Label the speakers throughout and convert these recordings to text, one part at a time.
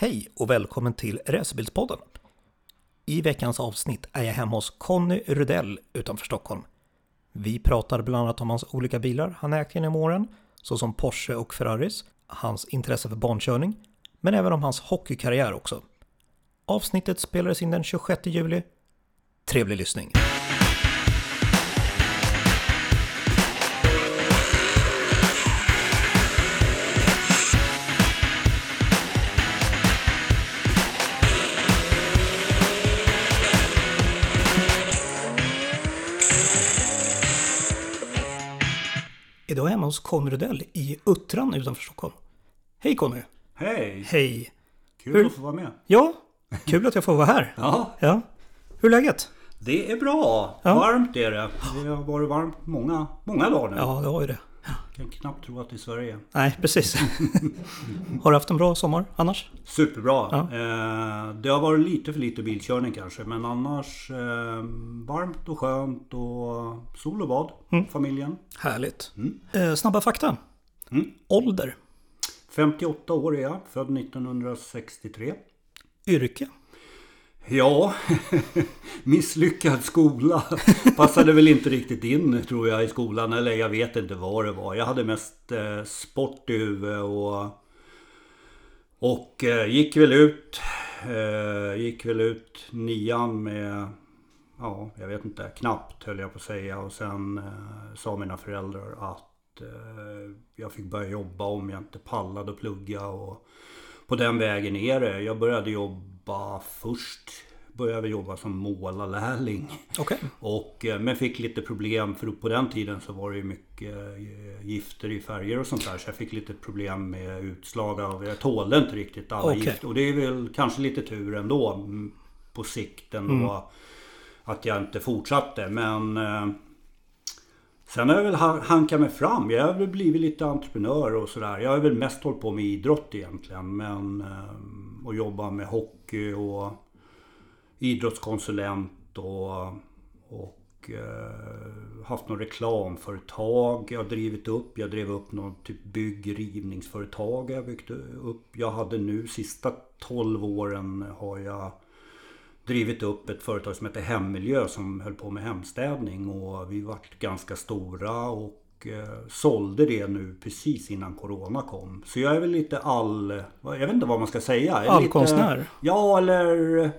Speaker 1: Hej och välkommen till Resebildspodden. I veckans avsnitt är jag hemma hos Conny Rudell utanför Stockholm. Vi pratar bland annat om hans olika bilar han ägt genom åren, såsom Porsche och Ferraris, hans intresse för bankörning, men även om hans hockeykarriär också. Avsnittet spelades in den 26 juli. Trevlig lyssning! Hos Conny Rudell i Uttran utanför Stockholm. Hej Conny!
Speaker 2: Hej!
Speaker 1: Hej!
Speaker 2: Kul
Speaker 1: Hur-
Speaker 2: att få vara med.
Speaker 1: Ja, kul att jag får vara här.
Speaker 2: Ja,
Speaker 1: Ja. Hur är läget?
Speaker 2: det är bra.
Speaker 1: Ja.
Speaker 2: Varmt är det. Det har varit varmt många, många dagar nu.
Speaker 1: Ja, det har ju det.
Speaker 2: Kan knappt tro att det är Sverige.
Speaker 1: Nej, precis. Har du haft en bra sommar annars?
Speaker 2: Superbra.
Speaker 1: Ja.
Speaker 2: Eh, det har varit lite för lite bilkörning kanske. Men annars eh, varmt och skönt och sol och bad. Familjen.
Speaker 1: Härligt.
Speaker 2: Mm.
Speaker 1: Eh, snabba fakta.
Speaker 2: Mm.
Speaker 1: Ålder.
Speaker 2: 58 år är jag. Född 1963.
Speaker 1: Yrke.
Speaker 2: Ja, misslyckad skola. Passade väl inte riktigt in tror jag i skolan. Eller jag vet inte vad det var. Jag hade mest eh, sport i huvudet och... Och eh, gick väl ut... Eh, gick väl ut nian med... Ja, jag vet inte. Knappt höll jag på att säga. Och sen eh, sa mina föräldrar att eh, jag fick börja jobba om jag inte pallade att plugga. Och på den vägen är det. Jag började jobba först. Började jobba som målarlärling.
Speaker 1: Okej.
Speaker 2: Och, eh, men fick lite problem för på den tiden så var det ju mycket eh, gifter i färger och sånt där. Så jag fick lite problem med utslag av, jag tålde inte riktigt alla
Speaker 1: Okej.
Speaker 2: gifter. Och det är väl kanske lite tur ändå mm, på sikt ändå. Att jag inte fortsatte. Men eh, Sen har jag väl hankat mig fram. Jag har väl blivit lite entreprenör och sådär. Jag har väl mest hållit på med idrott egentligen. Men, ehm, och jobba med hockey och idrottskonsulent och, och eh, haft något reklamföretag jag har drivit upp. Jag drev upp något typ byggrivningsföretag jag byggt upp. Jag hade nu sista 12 åren har jag drivit upp ett företag som heter Hemmiljö som höll på med hemstädning och vi vart ganska stora och eh, sålde det nu precis innan Corona kom. Så jag är väl lite all... Jag vet inte vad man ska säga.
Speaker 1: Allkonstnär.
Speaker 2: Lite, ja, eller...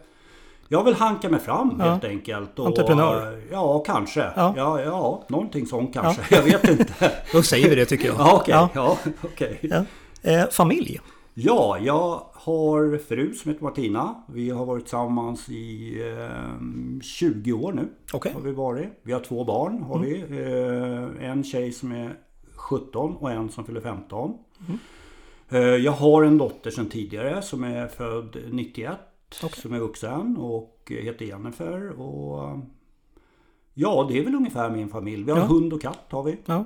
Speaker 2: Jag vill hanka mig fram
Speaker 1: Ja.
Speaker 2: helt enkelt. Och,
Speaker 1: Entreprenör.
Speaker 2: Ja, kanske.
Speaker 1: Ja.
Speaker 2: Ja, ja, ja någonting sånt kanske. Jag vet inte.
Speaker 1: Då säger vi det tycker jag.
Speaker 2: Ja, okej.
Speaker 1: Ja.
Speaker 2: Ja.
Speaker 1: Ja. Eh, familj.
Speaker 2: Ja, jag har fru som heter Martina. Vi har varit tillsammans i eh, 20 år nu.
Speaker 1: Okej.
Speaker 2: Har vi, varit. vi har två barn. Har vi. Eh, en tjej som är 17 och en som fyller 15. Eh, jag har en dotter sedan tidigare som är född 91.
Speaker 1: Okej.
Speaker 2: Som är vuxen och heter Jennifer. Och, ja, det är väl ungefär min familj. Vi har
Speaker 1: Ja.
Speaker 2: hund och katt har vi.
Speaker 1: Ja.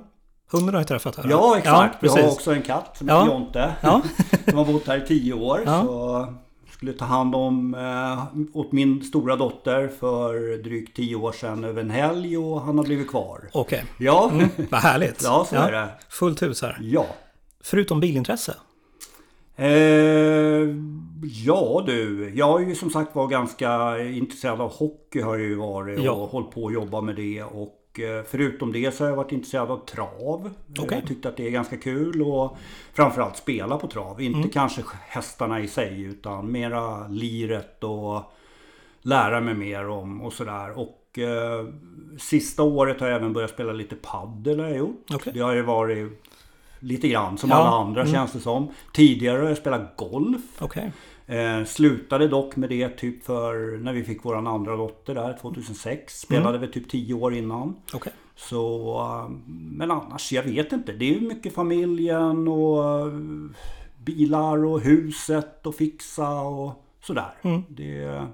Speaker 1: Hunden har jag träffat här.
Speaker 2: Ja, exakt. vi har
Speaker 1: precis.
Speaker 2: också en katt som
Speaker 1: Ja.
Speaker 2: heter Jonte.
Speaker 1: Ja.
Speaker 2: Som har bott här i tio år.
Speaker 1: Ja.
Speaker 2: Så skulle ta hand om eh, åt min stora dotter för drygt tio år sedan över en helg och han har blivit kvar.
Speaker 1: Okej.
Speaker 2: Ja,
Speaker 1: Vad härligt.
Speaker 2: ja så är det.
Speaker 1: Fullt hus här.
Speaker 2: Ja.
Speaker 1: Förutom bilintresse.
Speaker 2: Eh, ja du, jag har ju som sagt var ganska intresserad av hockey har jag ju varit och
Speaker 1: Ja.
Speaker 2: hållit på att jobba med det. Och förutom det så har jag varit intresserad av trav.
Speaker 1: Okej.
Speaker 2: Jag tyckte att det är ganska kul och framförallt spela på trav. Inte
Speaker 1: Mm.
Speaker 2: kanske hästarna i sig utan mera liret och lära mig mer om och sådär. Och eh, sista året har jag även börjat spela lite paddel har jag gjort.
Speaker 1: Okej.
Speaker 2: Det har ju varit lite grann som
Speaker 1: Ja,
Speaker 2: alla andra känns det som. Tidigare har jag spelat golf.
Speaker 1: Okej.
Speaker 2: Eh, slutade dock med det typ för när vi fick våran andra dotter där 2006. Spelade vi typ 10 år innan.
Speaker 1: Okej.
Speaker 2: Så, eh, men annars, jag vet inte. Det är ju mycket familjen och eh, bilar och huset och fixa och sådär. Det,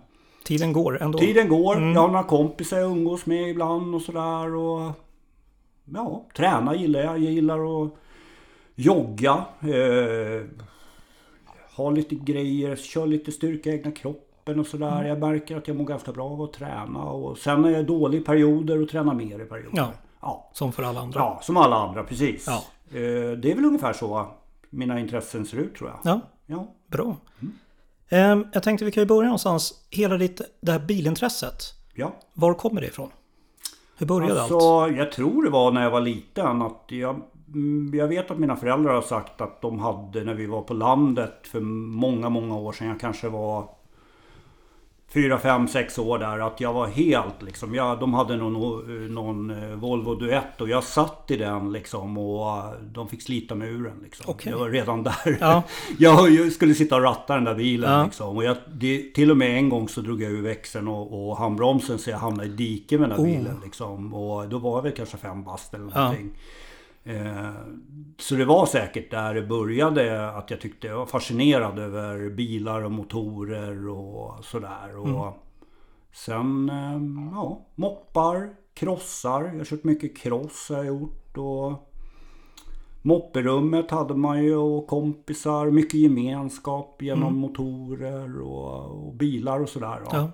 Speaker 1: Tiden går ändå.
Speaker 2: tiden går. Jag har några kompisar jag umgås med ibland och sådär. Och, ja, träna gillar jag. Jag gillar att jogga. Eh, ha lite grejer, kör lite styrka i egna kroppen och sådär. Jag märker att jag mår ganska bra av att träna. Och sen är jag dålig i perioder och tränar mer i perioder.
Speaker 1: Ja.
Speaker 2: ja.
Speaker 1: Som för alla andra.
Speaker 2: Ja, som alla andra, precis.
Speaker 1: Ja.
Speaker 2: Eh, Det är väl ungefär så mina intressen ser ut tror jag.
Speaker 1: Ja,
Speaker 2: Ja.
Speaker 1: bra. Ehm, Jag tänkte vi kan ju börja någonstans. Hela ditt, det här bilintresset.
Speaker 2: Ja.
Speaker 1: Var kommer det ifrån? Hur började allt?
Speaker 2: Alltså, jag tror det var när jag var liten att jag, mm, jag vet att mina föräldrar har sagt att de hade när vi var på landet för många, många år sedan. Jag kanske var fyra, fem, sex år där. Att jag var helt liksom. Jag, de hade någon, någon eh, Volvo Duett och jag satt i den liksom. Och eh, de fick slita med ur den liksom.
Speaker 1: Okej.
Speaker 2: Jag var redan där.
Speaker 1: Ja.
Speaker 2: jag, skulle sitta och ratta den där bilen
Speaker 1: Ja.
Speaker 2: liksom. Och jag, det, till och med en gång så drog jag ur växeln och, och handbromsen så jag hamnade i diket med den där
Speaker 1: Oh.
Speaker 2: bilen liksom. Och då var jag väl kanske fem bast eller
Speaker 1: Ja.
Speaker 2: någonting. Eh, Så det var säkert där det började att jag tyckte jag var fascinerad över bilar och motorer och sådär. Och
Speaker 1: Mm.
Speaker 2: Sen, eh, ja, moppar, krossar. Jag har kört mycket cross har jag gjort. Och Mopperummet hade man ju och kompisar. Mycket gemenskap genom motorer och, och bilar och sådär.
Speaker 1: Mm. Ja.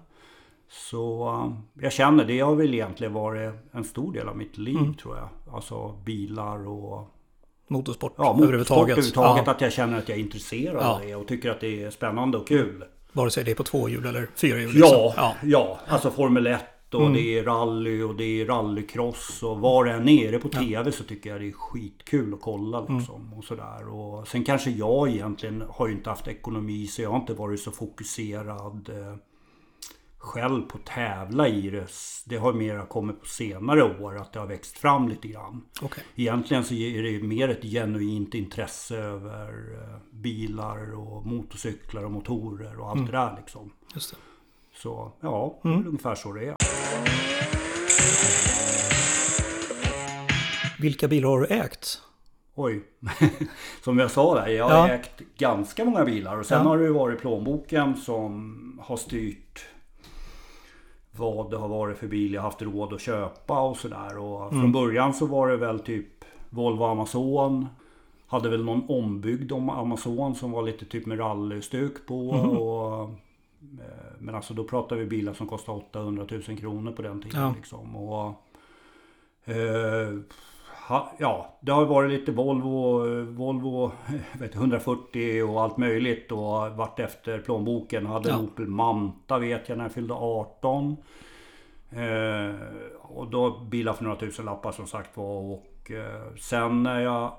Speaker 2: Så eh, jag känner det har väl egentligen varit en stor del av mitt liv
Speaker 1: Mm.
Speaker 2: tror jag. Alltså bilar och
Speaker 1: Motorsport
Speaker 2: ja, motorsport
Speaker 1: överhuvudtaget.
Speaker 2: överhuvudtaget.
Speaker 1: Ja.
Speaker 2: Att jag känner att jag är intresserad
Speaker 1: Ja.
Speaker 2: av det och tycker att det är spännande och kul.
Speaker 1: Vare sig det är på två hjul eller fyra hjul.
Speaker 2: Ja,
Speaker 1: liksom.
Speaker 2: ja.
Speaker 1: ja.
Speaker 2: alltså Formel 1 och
Speaker 1: Mm.
Speaker 2: det är rally och det är rallycross och var det än är det på TV så tycker jag det är skitkul att kolla
Speaker 1: Mm.
Speaker 2: liksom och sådär. Och sen kanske jag egentligen har ju inte haft ekonomi så jag har inte varit så fokuserad eh, själv på att tävla i det. Det har mera kommit på senare år att det har växt fram lite grann.
Speaker 1: Okej.
Speaker 2: Egentligen så är det mer ett genuint intresse över eh, bilar och motorcyklar och motorer och allt
Speaker 1: Mm.
Speaker 2: det där liksom.
Speaker 1: Just det.
Speaker 2: Så ja,
Speaker 1: Mm.
Speaker 2: är ungefär så det är.
Speaker 1: Vilka bilar har du ägt?
Speaker 2: Oj, som jag sa där, jag har
Speaker 1: Ja.
Speaker 2: ägt ganska många bilar och sen
Speaker 1: Ja.
Speaker 2: har det varit plånboken som har styrt vad det har varit för bil jag haft råd att köpa och sådär. Och
Speaker 1: Mm.
Speaker 2: från början så var det väl typ Volvo Amazon. Hade väl någon ombyggd om Amazon som var lite typ med rallystuk på.
Speaker 1: Mhm.
Speaker 2: Och, eh, men alltså då pratar vi bilar som kostar 800 000 kronor på den tiden.
Speaker 1: Ja.
Speaker 2: Liksom. Och, eh, ja, det har varit lite Volvo, Volvo vet, 140 och allt möjligt. Och vart efter plånboken. Hade en
Speaker 1: Ja.
Speaker 2: Opel Manta vet jag när jag fyllde 18. Eh, och då bilar för några tusen lappar som sagt var. Och eh, sen när jag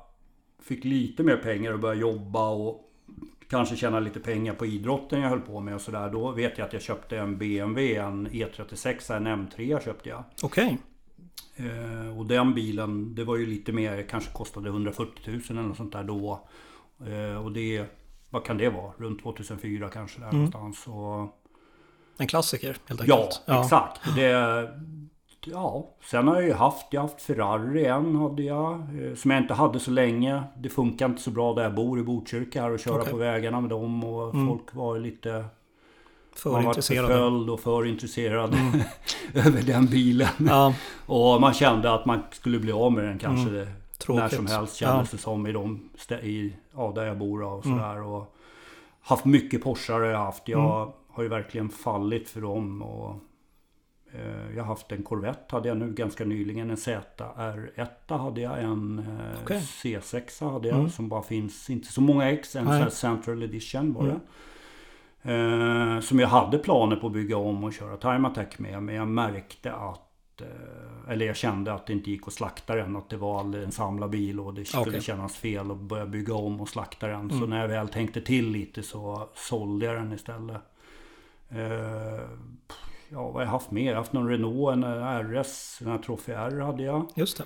Speaker 2: fick lite mer pengar och började jobba och kanske tjäna lite pengar på idrotten jag höll på med och sådär. Då vet jag att jag köpte en BMW, en E36, en M3 köpte jag.
Speaker 1: Okej.
Speaker 2: Eh, och den bilen, det var ju lite mer, kanske kostade 140 000 eller något sånt där då. Eh, och det, vad kan det vara? Runt 2004 kanske där någonstans. Och,
Speaker 1: En klassiker helt
Speaker 2: Ja,
Speaker 1: enkelt.
Speaker 2: exakt. Det, ja, sen har jag ju haft, jag har haft Ferrari en hade jag. eh, Som jag inte hade så länge. Det funkar inte så bra där jag bor i Botkyrka här och köra
Speaker 1: Okej.
Speaker 2: på vägarna med dem. Och folk var lite...
Speaker 1: För
Speaker 2: man var.
Speaker 1: Mm.
Speaker 2: förföljd och för intresserad över den bilen.
Speaker 1: Ja,
Speaker 2: Och man kände att man skulle bli av med den kanske när
Speaker 1: Mm. Tråkigt.
Speaker 2: som helst kändes det som i de i, ja, där jag bor och sådär. Och haft mycket Porsche har jag haft. Jag
Speaker 1: Mm.
Speaker 2: har ju verkligen fallit för dem. Och, eh, jag har haft en Corvette hade jag nu ganska nyligen. En ZR1 hade jag. En eh,
Speaker 1: Okej.
Speaker 2: C6 hade jag. Som bara finns, inte så många ex. En Central Edition var det. Eh, som jag hade planer på att bygga om och köra Time Attack med. Men jag märkte att eh, eller jag kände att det inte gick att slakta den. Att det var en samlad bil och det skulle
Speaker 1: Okej.
Speaker 2: kännas fel att börja bygga om och slakta den. Så när jag väl tänkte till lite så sålde jag den istället. Eh, ja, vad har jag haft mer? Jag har haft någon Renault, en RS, en här Trophy R hade jag.
Speaker 1: just det.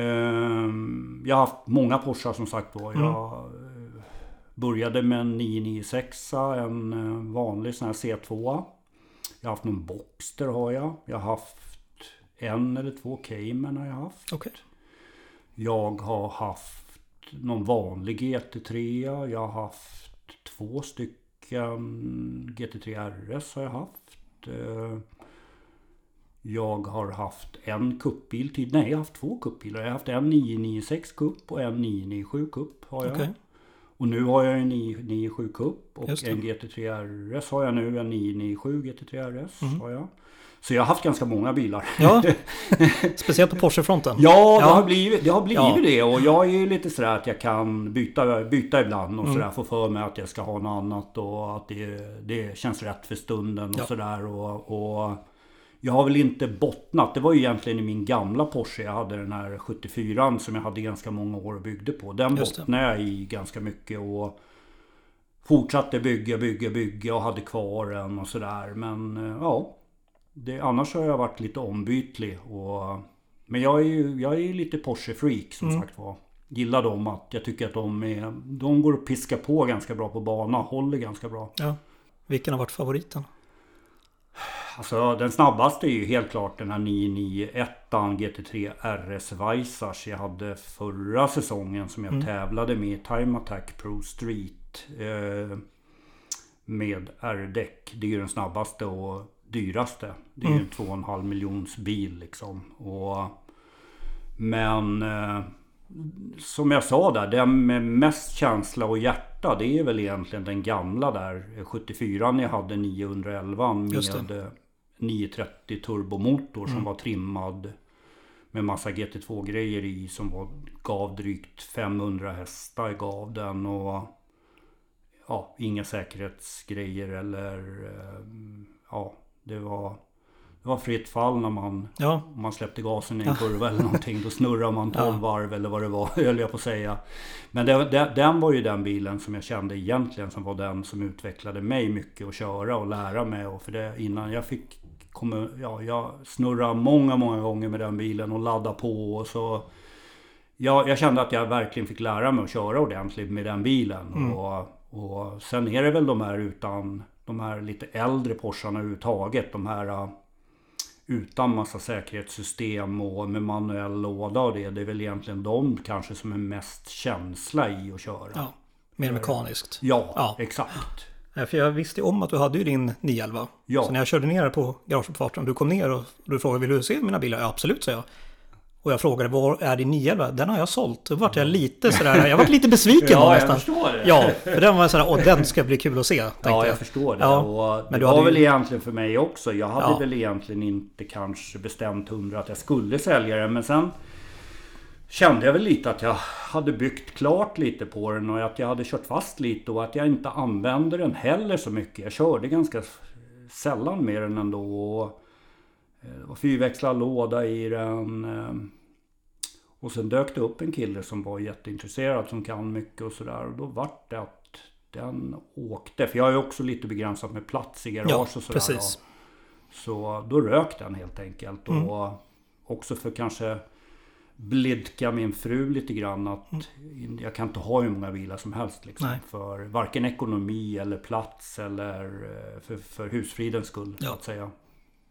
Speaker 2: Ehm, Jag har haft många Porschar som sagt var.
Speaker 1: Mm.
Speaker 2: Jag eh, började med en 996, en eh, vanlig sån här C2. Jag har haft någon Boxster har jag. Jag har haft en eller två Cayman har jag haft.
Speaker 1: Okej.
Speaker 2: Jag har haft någon vanlig GT3. Jag har haft två stycken GT3 RS har jag haft. Eh, Jag har haft en kuppbil till. Nej, jag har haft två kuppbilar. Jag har haft en 996 kupp och en 997 kupp har jag.
Speaker 1: Okej.
Speaker 2: Och nu har jag en 997 kupp och en GT3 RS har jag nu. En 997 GT3 RS
Speaker 1: Mhm.
Speaker 2: har jag. Så jag har haft ganska många bilar.
Speaker 1: Ja, speciellt på Porsche-fronten.
Speaker 2: Ja, det
Speaker 1: Ja.
Speaker 2: har blivit det. Har blivit
Speaker 1: Ja.
Speaker 2: det. Och jag är ju lite sådär att jag kan byta, byta ibland
Speaker 1: Mm.
Speaker 2: och sådär. Få för mig att jag ska ha något annat och att det, det känns rätt för stunden och
Speaker 1: Ja.
Speaker 2: sådär. Och, och jag har väl inte bottnat. Det var ju egentligen i min gamla Porsche. Jag hade den här 74 som jag hade ganska många år och byggde på. Den bottnade jag i ganska mycket. Och fortsatte bygga, bygga, bygga och hade kvar den och sådär. Men eh, ja, det, annars har jag varit lite ombytlig. Och, men jag är ju jag är lite Porsche-freak som
Speaker 1: Mm.
Speaker 2: sagt var. Gillar dem att jag tycker att de är... De går att piska på ganska bra på bana. Håller ganska bra.
Speaker 1: Ja. Vilken har varit favoriten?
Speaker 2: Alltså den snabbaste är ju helt klart den här 991 GT3 RS Weissars jag hade förra säsongen som jag tävlade med i Time Attack Pro Street. Eh, med R-däck. Det är ju den snabbaste och dyraste. Det är ju en 2,5 miljons bil liksom. Och, men eh, som jag sa där, den med mest känsla och hjärta det är väl egentligen den gamla där. 74 jag hade 911
Speaker 1: Just det.
Speaker 2: med 930 turbomotor som var trimmad med massa GT2 grejer i som var, gav drygt 500 hästar gav den och ja, inga säkerhetsgrejer eller eh, ja, det var det var fritt fall när man
Speaker 1: Ja,
Speaker 2: man släppte gasen i en kurva eller någonting. Då snurrar man 12 varv eller vad det var, höll jag på att säga. Men det, det, den var ju den bilen som jag kände egentligen som var den som utvecklade mig mycket att köra och lära mig. Och för det, innan jag fick komma, ja, jag snurrade många, många gånger med den bilen och ladda på och så. Ja, jag kände att jag verkligen fick lära mig att köra ordentligt med den bilen. Och, och sen är det väl de här utan de här lite äldre Porscharna överhuvudtaget. De här uh, utan massa säkerhetssystem och med manuell låda och det. Det är väl egentligen de kanske som är mest känsla i att köra. Ja.
Speaker 1: Mer mekaniskt.
Speaker 2: ja,
Speaker 1: Ja.
Speaker 2: exakt.
Speaker 1: Nej, För jag visste ju om att du hade ju din 911.
Speaker 2: Ja.
Speaker 1: Så när jag körde ner på garageuppfarten, du kom ner och du frågade vill du se mina bilar? Ja, absolut, sa jag. Och jag frågade var är din 911? Den har jag sålt. Då vart jag lite sådär, jag var lite besviken
Speaker 2: Ja,
Speaker 1: då
Speaker 2: jag
Speaker 1: nästan.
Speaker 2: förstår det.
Speaker 1: Ja, för den var sådär, åh den ska bli kul att se.
Speaker 2: Ja,
Speaker 1: jag.
Speaker 2: jag förstår det.
Speaker 1: Ja,
Speaker 2: och det
Speaker 1: men du
Speaker 2: var
Speaker 1: hade
Speaker 2: väl egentligen för mig också. Jag hade
Speaker 1: Ja.
Speaker 2: väl egentligen inte kanske bestämt hundra att jag skulle sälja den. Men sen kände jag väl lite att jag hade byggt klart lite på den och att jag hade kört fast lite och att jag inte använde den heller så mycket. Jag körde ganska sällan med den ändå. Och eh, det var fyrväxlad låda i den. eh, Och sen dök det upp en kille som var jätteintresserad som kan mycket och sådär. Och då vart det att den åkte. För jag är också lite begränsad med plats i garage
Speaker 1: Ja,
Speaker 2: och sådär.
Speaker 1: precis.
Speaker 2: Så då rök den helt enkelt.
Speaker 1: Mm.
Speaker 2: Och också för kanske blidka min fru lite grann att jag kan inte ha hur många bilar som helst. Liksom,
Speaker 1: Mm. Nej.
Speaker 2: för varken ekonomi eller plats eller eh, för, för husfridens skull. Så
Speaker 1: Ja.
Speaker 2: att säga.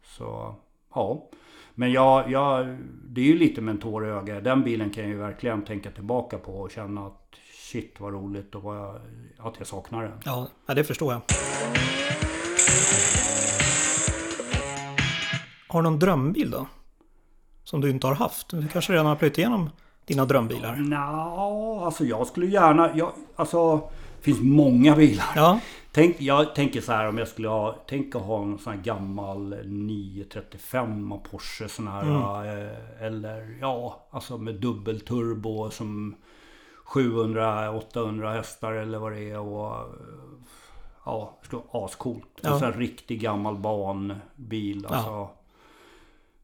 Speaker 2: Så ja. Men jag, jag, det är ju lite med en tår i ögat. Den bilen kan jag ju verkligen tänka tillbaka på och känna att shit vad roligt och vad jag, att jag saknar den.
Speaker 1: Ja, ja, det förstår jag. Har du någon drömbil då? Som du inte har haft? Du kanske redan har plöjt igenom dina drömbilar?
Speaker 2: Nå, alltså jag skulle gärna... Jag, alltså, det finns många bilar.
Speaker 1: Ja,
Speaker 2: Tänk, jag tänker så här om jag skulle ha... Tänk att ha en sån här gammal 935 av Porsche sån här. eh, Eller ja, alltså med dubbelturbo som 700-800 hästar eller vad det är. Och, ja, det skulle vara ascoolt.
Speaker 1: Ja.
Speaker 2: En sån här riktig gammal banbil. Alltså,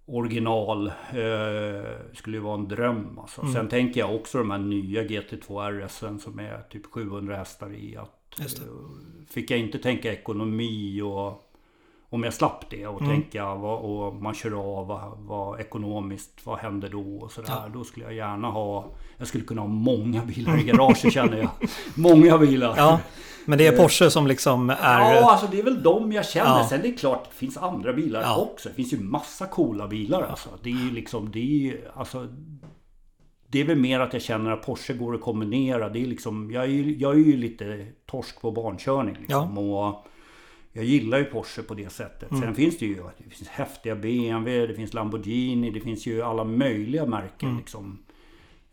Speaker 2: Original eh, skulle ju vara en dröm. Alltså.
Speaker 1: Mm.
Speaker 2: Sen tänker jag också de här nya GT2 RS som är typ 700 hästar i. Att, eh, fick jag inte tänka ekonomi och om jag slapp det och
Speaker 1: Mm.
Speaker 2: tänka vad, och man kör av vad, vad ekonomiskt, vad händer då och sådär.
Speaker 1: Ja.
Speaker 2: Då skulle jag gärna ha, jag skulle kunna ha många bilar i garaget känner jag. Många bilar.
Speaker 1: ja. Men det är Porsche som liksom är...
Speaker 2: Ja, alltså det är väl de jag känner.
Speaker 1: Ja.
Speaker 2: Sen är det klart, det finns andra bilar
Speaker 1: Ja.
Speaker 2: också. Det finns ju massa coola bilar alltså. Det är ju liksom, det är ju, alltså... Det är väl mer att jag känner att Porsche går att kombinera. Det är liksom, jag är ju, jag är ju lite torsk på barnkörning liksom. Och jag gillar ju Porsche på det sättet.
Speaker 1: Mm.
Speaker 2: Sen finns det ju det finns häftiga BMW, det finns Lamborghini, det finns ju alla möjliga märken
Speaker 1: Mm.
Speaker 2: liksom.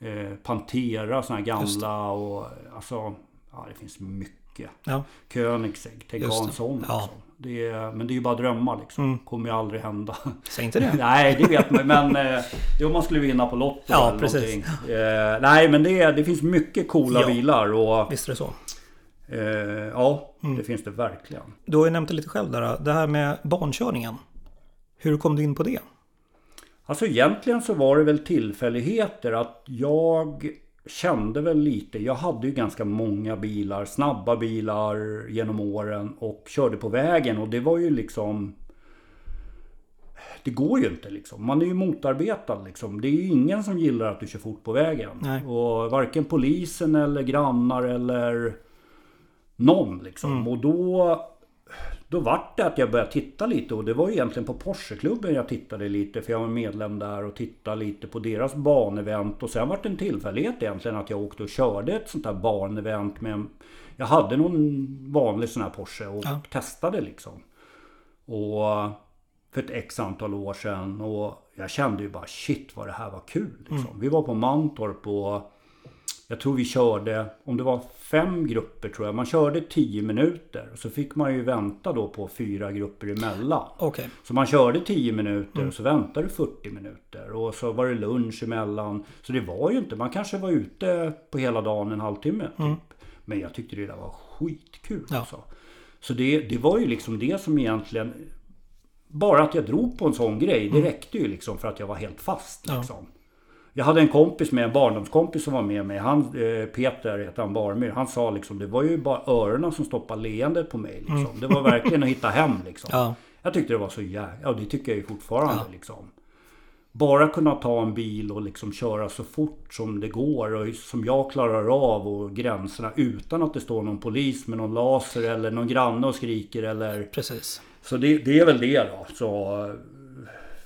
Speaker 2: Eh, Pantera, såna här gamla och alltså... Ja, det finns mycket.
Speaker 1: Ja,
Speaker 2: Koenigsegg, tänk ha en sån
Speaker 1: Ja.
Speaker 2: också. Det är, men det är ju bara drömmar liksom.
Speaker 1: Mm.
Speaker 2: Kommer ju aldrig hända.
Speaker 1: Säg inte det.
Speaker 2: nej, det vet man Men eh, det om man skulle vinna på Lotto
Speaker 1: Ja,
Speaker 2: eller
Speaker 1: precis.
Speaker 2: någonting. Eh, nej, men det, det finns mycket coola
Speaker 1: Ja.
Speaker 2: bilar. Och
Speaker 1: Visst är det så.
Speaker 2: Eh, ja,
Speaker 1: Mm.
Speaker 2: det finns det verkligen.
Speaker 1: Du har ju nämnt det lite själv där. Det här med bankörningen. Hur kom du in på det?
Speaker 2: Alltså egentligen så var det väl tillfälligheter att jag kände väl lite. Jag hade ju ganska många bilar, snabba bilar genom åren och körde på vägen och det var ju liksom det går ju inte liksom. Man är ju motarbetad liksom. Det är ju ingen som gillar att du kör fort på vägen.
Speaker 1: Nej.
Speaker 2: Och varken polisen eller grannar eller någon liksom. Och då då vart det att jag började titta lite och det var egentligen på Porscheklubben jag tittade lite för jag var medlem där och tittade lite på deras banevent och sen vart det en tillfällighet egentligen att jag åkte och körde ett sånt där med en, Jag hade någon vanlig sån här Porsche och
Speaker 1: Ja.
Speaker 2: testade liksom. Och för ett x antal år sedan och jag kände ju bara shit vad det här var kul liksom. Vi var på Mantorp och jag tror vi körde, om det var fem grupper tror jag, man körde 10 minuter. Så fick man ju vänta då på fyra grupper emellan.
Speaker 1: Okej.
Speaker 2: Så man körde 10 minuter och så väntade du 40 minuter. Och så var det lunch emellan. Så det var ju inte, man kanske var ute på hela dagen en halvtimme. Typ. Men jag tyckte det där var skitkul.
Speaker 1: Ja.
Speaker 2: Alltså. Så det, det var ju liksom det som egentligen... Bara att jag drog på en sån grej, det räckte ju liksom för att jag var helt fast.
Speaker 1: Ja.
Speaker 2: Jag hade en kompis med, en barndomskompis som var med mig. Han, eh, Peter heter han Barmyr. Han sa liksom, det var ju bara öronen som stoppade leendet på mig. Liksom. Det var verkligen att hitta hem liksom.
Speaker 1: Ja.
Speaker 2: Jag tyckte det var så jävla... Ja, det tycker jag ju fortfarande
Speaker 1: Ja.
Speaker 2: liksom. Bara kunna ta en bil och liksom köra så fort som det går och som jag klarar av och gränserna utan att det står någon polis med någon laser eller någon granne och skriker eller...
Speaker 1: Precis.
Speaker 2: Så det, det är väl det då. Så,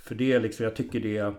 Speaker 2: för det är liksom, jag tycker det...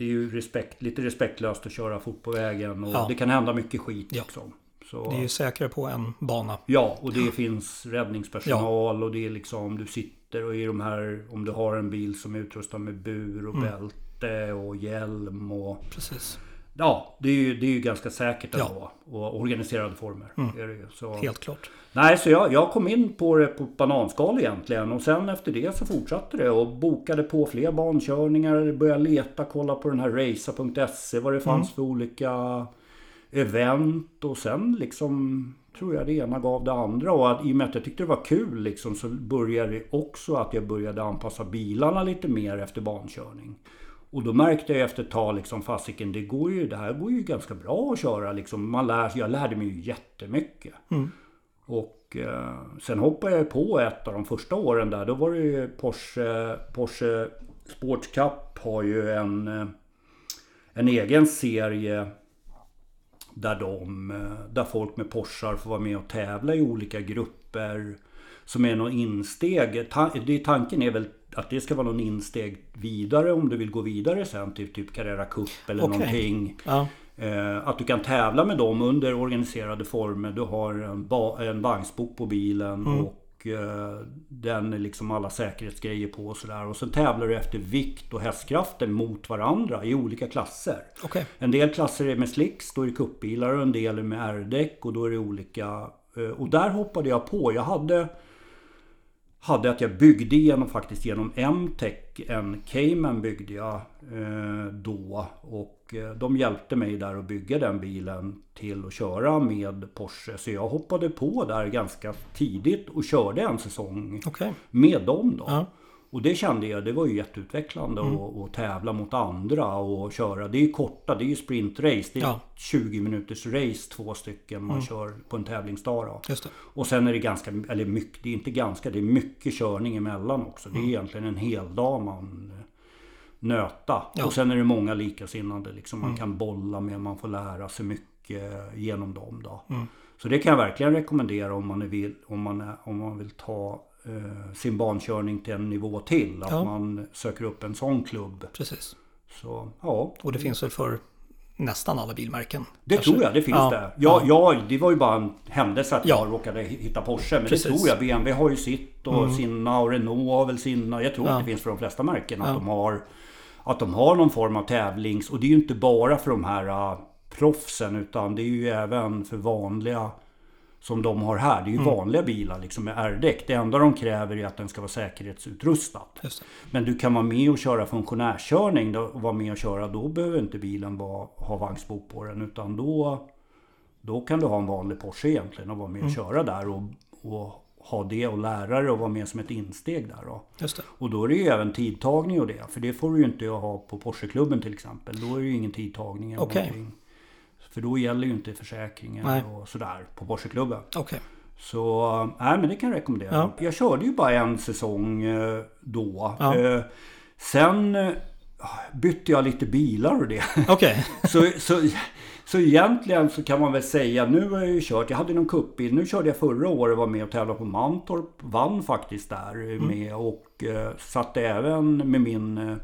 Speaker 2: Det är ju respekt, lite respektlöst att köra fort på vägen och
Speaker 1: Ja.
Speaker 2: det kan hända mycket skit
Speaker 1: Ja.
Speaker 2: liksom. Så,
Speaker 1: Det är ju säkrare på en bana.
Speaker 2: Ja, och det finns räddningspersonal och det är liksom du sitter och i de här om du har en bil som är utrustad med bur och
Speaker 1: Mm.
Speaker 2: bälte och hjälm och
Speaker 1: Precis.
Speaker 2: Ja, det är ju, det är ju ganska säkert
Speaker 1: Ja. Mm.
Speaker 2: ändå. Och organiserade former. Är det ju. Så,
Speaker 1: Helt klart.
Speaker 2: Nej, så jag, jag kom in på det på bananskal egentligen och sen efter det så fortsatte det och bokade på fler bankörningar. Började leta, kolla på den här racer.se vad det fanns för olika event och sen liksom tror jag det ena gav det andra och att, i och med att jag tyckte det var kul liksom så började det också att jag började anpassa bilarna lite mer efter bankörning. Och då märkte jag efter ett tag liksom fasiken, det går ju, det här går ju ganska bra att köra liksom. Man lär, jag lärde mig ju jättemycket. Och eh, sen hoppade jag på ett av de första åren där. Då var det ju Porsche, Porsche Sports Cup har ju en, eh, en egen serie där, de, eh, där folk med Porschar får vara med och tävla i olika grupper. Som är någon insteg. Det, tanken är väl att det ska vara någon insteg vidare om du vill gå vidare sen till typ Carrera Cup eller
Speaker 1: Okej.
Speaker 2: någonting.
Speaker 1: Ja.
Speaker 2: Eh, att du kan tävla med dem under organiserade former. Du har en, ba- en vagnsbok på bilen och eh, den är liksom alla säkerhetsgrejer på och sådär. Och sen tävlar du efter vikt och hästkrafter mot varandra i olika klasser.
Speaker 1: Okej.
Speaker 2: En del klasser är med slicks, då är det kuppbilar och en del är med R-däck och då är det olika. eh, Och där hoppade jag på. Jag hade hade att jag byggde genom faktiskt genom M-Tech. En Cayman byggde jag eh, då. Och eh, de hjälpte mig där att bygga den bilen till att köra med Porsche. Så jag hoppade på där ganska tidigt och körde en säsong
Speaker 1: Okej.
Speaker 2: med dem då.
Speaker 1: Ja.
Speaker 2: Och det kände jag, det var ju jätteutvecklande
Speaker 1: Mm.
Speaker 2: att att tävla mot andra och köra. Det är ju korta, det är ju sprintrace. Det är
Speaker 1: Ja. Mm.
Speaker 2: 20 minuters race, två stycken man kör på en tävlingsdag då. Och sen är det ganska, eller mycket, det är inte ganska, det är mycket körning emellan också. Det är
Speaker 1: Mm.
Speaker 2: egentligen en hel dag man nöta.
Speaker 1: Ja. Mm.
Speaker 2: Och sen är det många likasinnade liksom man kan bolla med, man får lära sig mycket genom dem då.
Speaker 1: Mm.
Speaker 2: Så det kan jag verkligen rekommendera om man vill, om man, om man vill ta sin bankörning till en nivå till. Att
Speaker 1: Ja.
Speaker 2: man söker upp en sån klubb.
Speaker 1: Precis.
Speaker 2: Så ja,
Speaker 1: Och det finns väl för nästan alla bilmärken?
Speaker 2: det
Speaker 1: kanske?
Speaker 2: tror jag, det finns
Speaker 1: Ja,
Speaker 2: det. Ja,
Speaker 1: ja.
Speaker 2: det var ju bara en händelse att
Speaker 1: Ja.
Speaker 2: jag råkade hitta Porsche. Men
Speaker 1: Precis. Mm.
Speaker 2: det tror jag. BMW har ju sitt och sina och Renault har väl sina. Jag tror
Speaker 1: Ja.
Speaker 2: att det finns för de flesta märken att de har att de har någon form av tävlings... Och det är ju inte bara för de här uh, proffsen utan det är ju även för vanliga som de har här. Det är ju
Speaker 1: Mm.
Speaker 2: vanliga bilar liksom med R-däck. Det enda de kräver är att den ska vara säkerhetsutrustad. Men du kan vara med och köra funktionärskörning och vara med och köra. Då behöver inte bilen vara, ha vagnsbok på den. Utan då, då kan du ha en vanlig Porsche egentligen och vara med och köra där. Och, och ha det och lära dig och vara med som ett insteg där. Då. Och då är det ju även tidtagning och det. För det får du ju inte ha på Porscheklubben till exempel. Då är det ju ingen tidtagning. eller någonting. För då gäller ju inte försäkringen
Speaker 1: Nej.
Speaker 2: och sådär på Porscheklubben.
Speaker 1: Okej.
Speaker 2: Så nej, men det kan jag rekommendera.
Speaker 1: Ja.
Speaker 2: Jag körde ju bara en säsong eh, då.
Speaker 1: Ja.
Speaker 2: Eh, sen eh, bytte jag lite bilar och det.
Speaker 1: Okej.
Speaker 2: så, så, så egentligen så kan man väl säga, nu har jag ju kört, jag hade någon cupbil, nu körde jag förra året, var med och tävlade på Mantorp, vann faktiskt där
Speaker 1: Mm.
Speaker 2: med och eh, satte även med min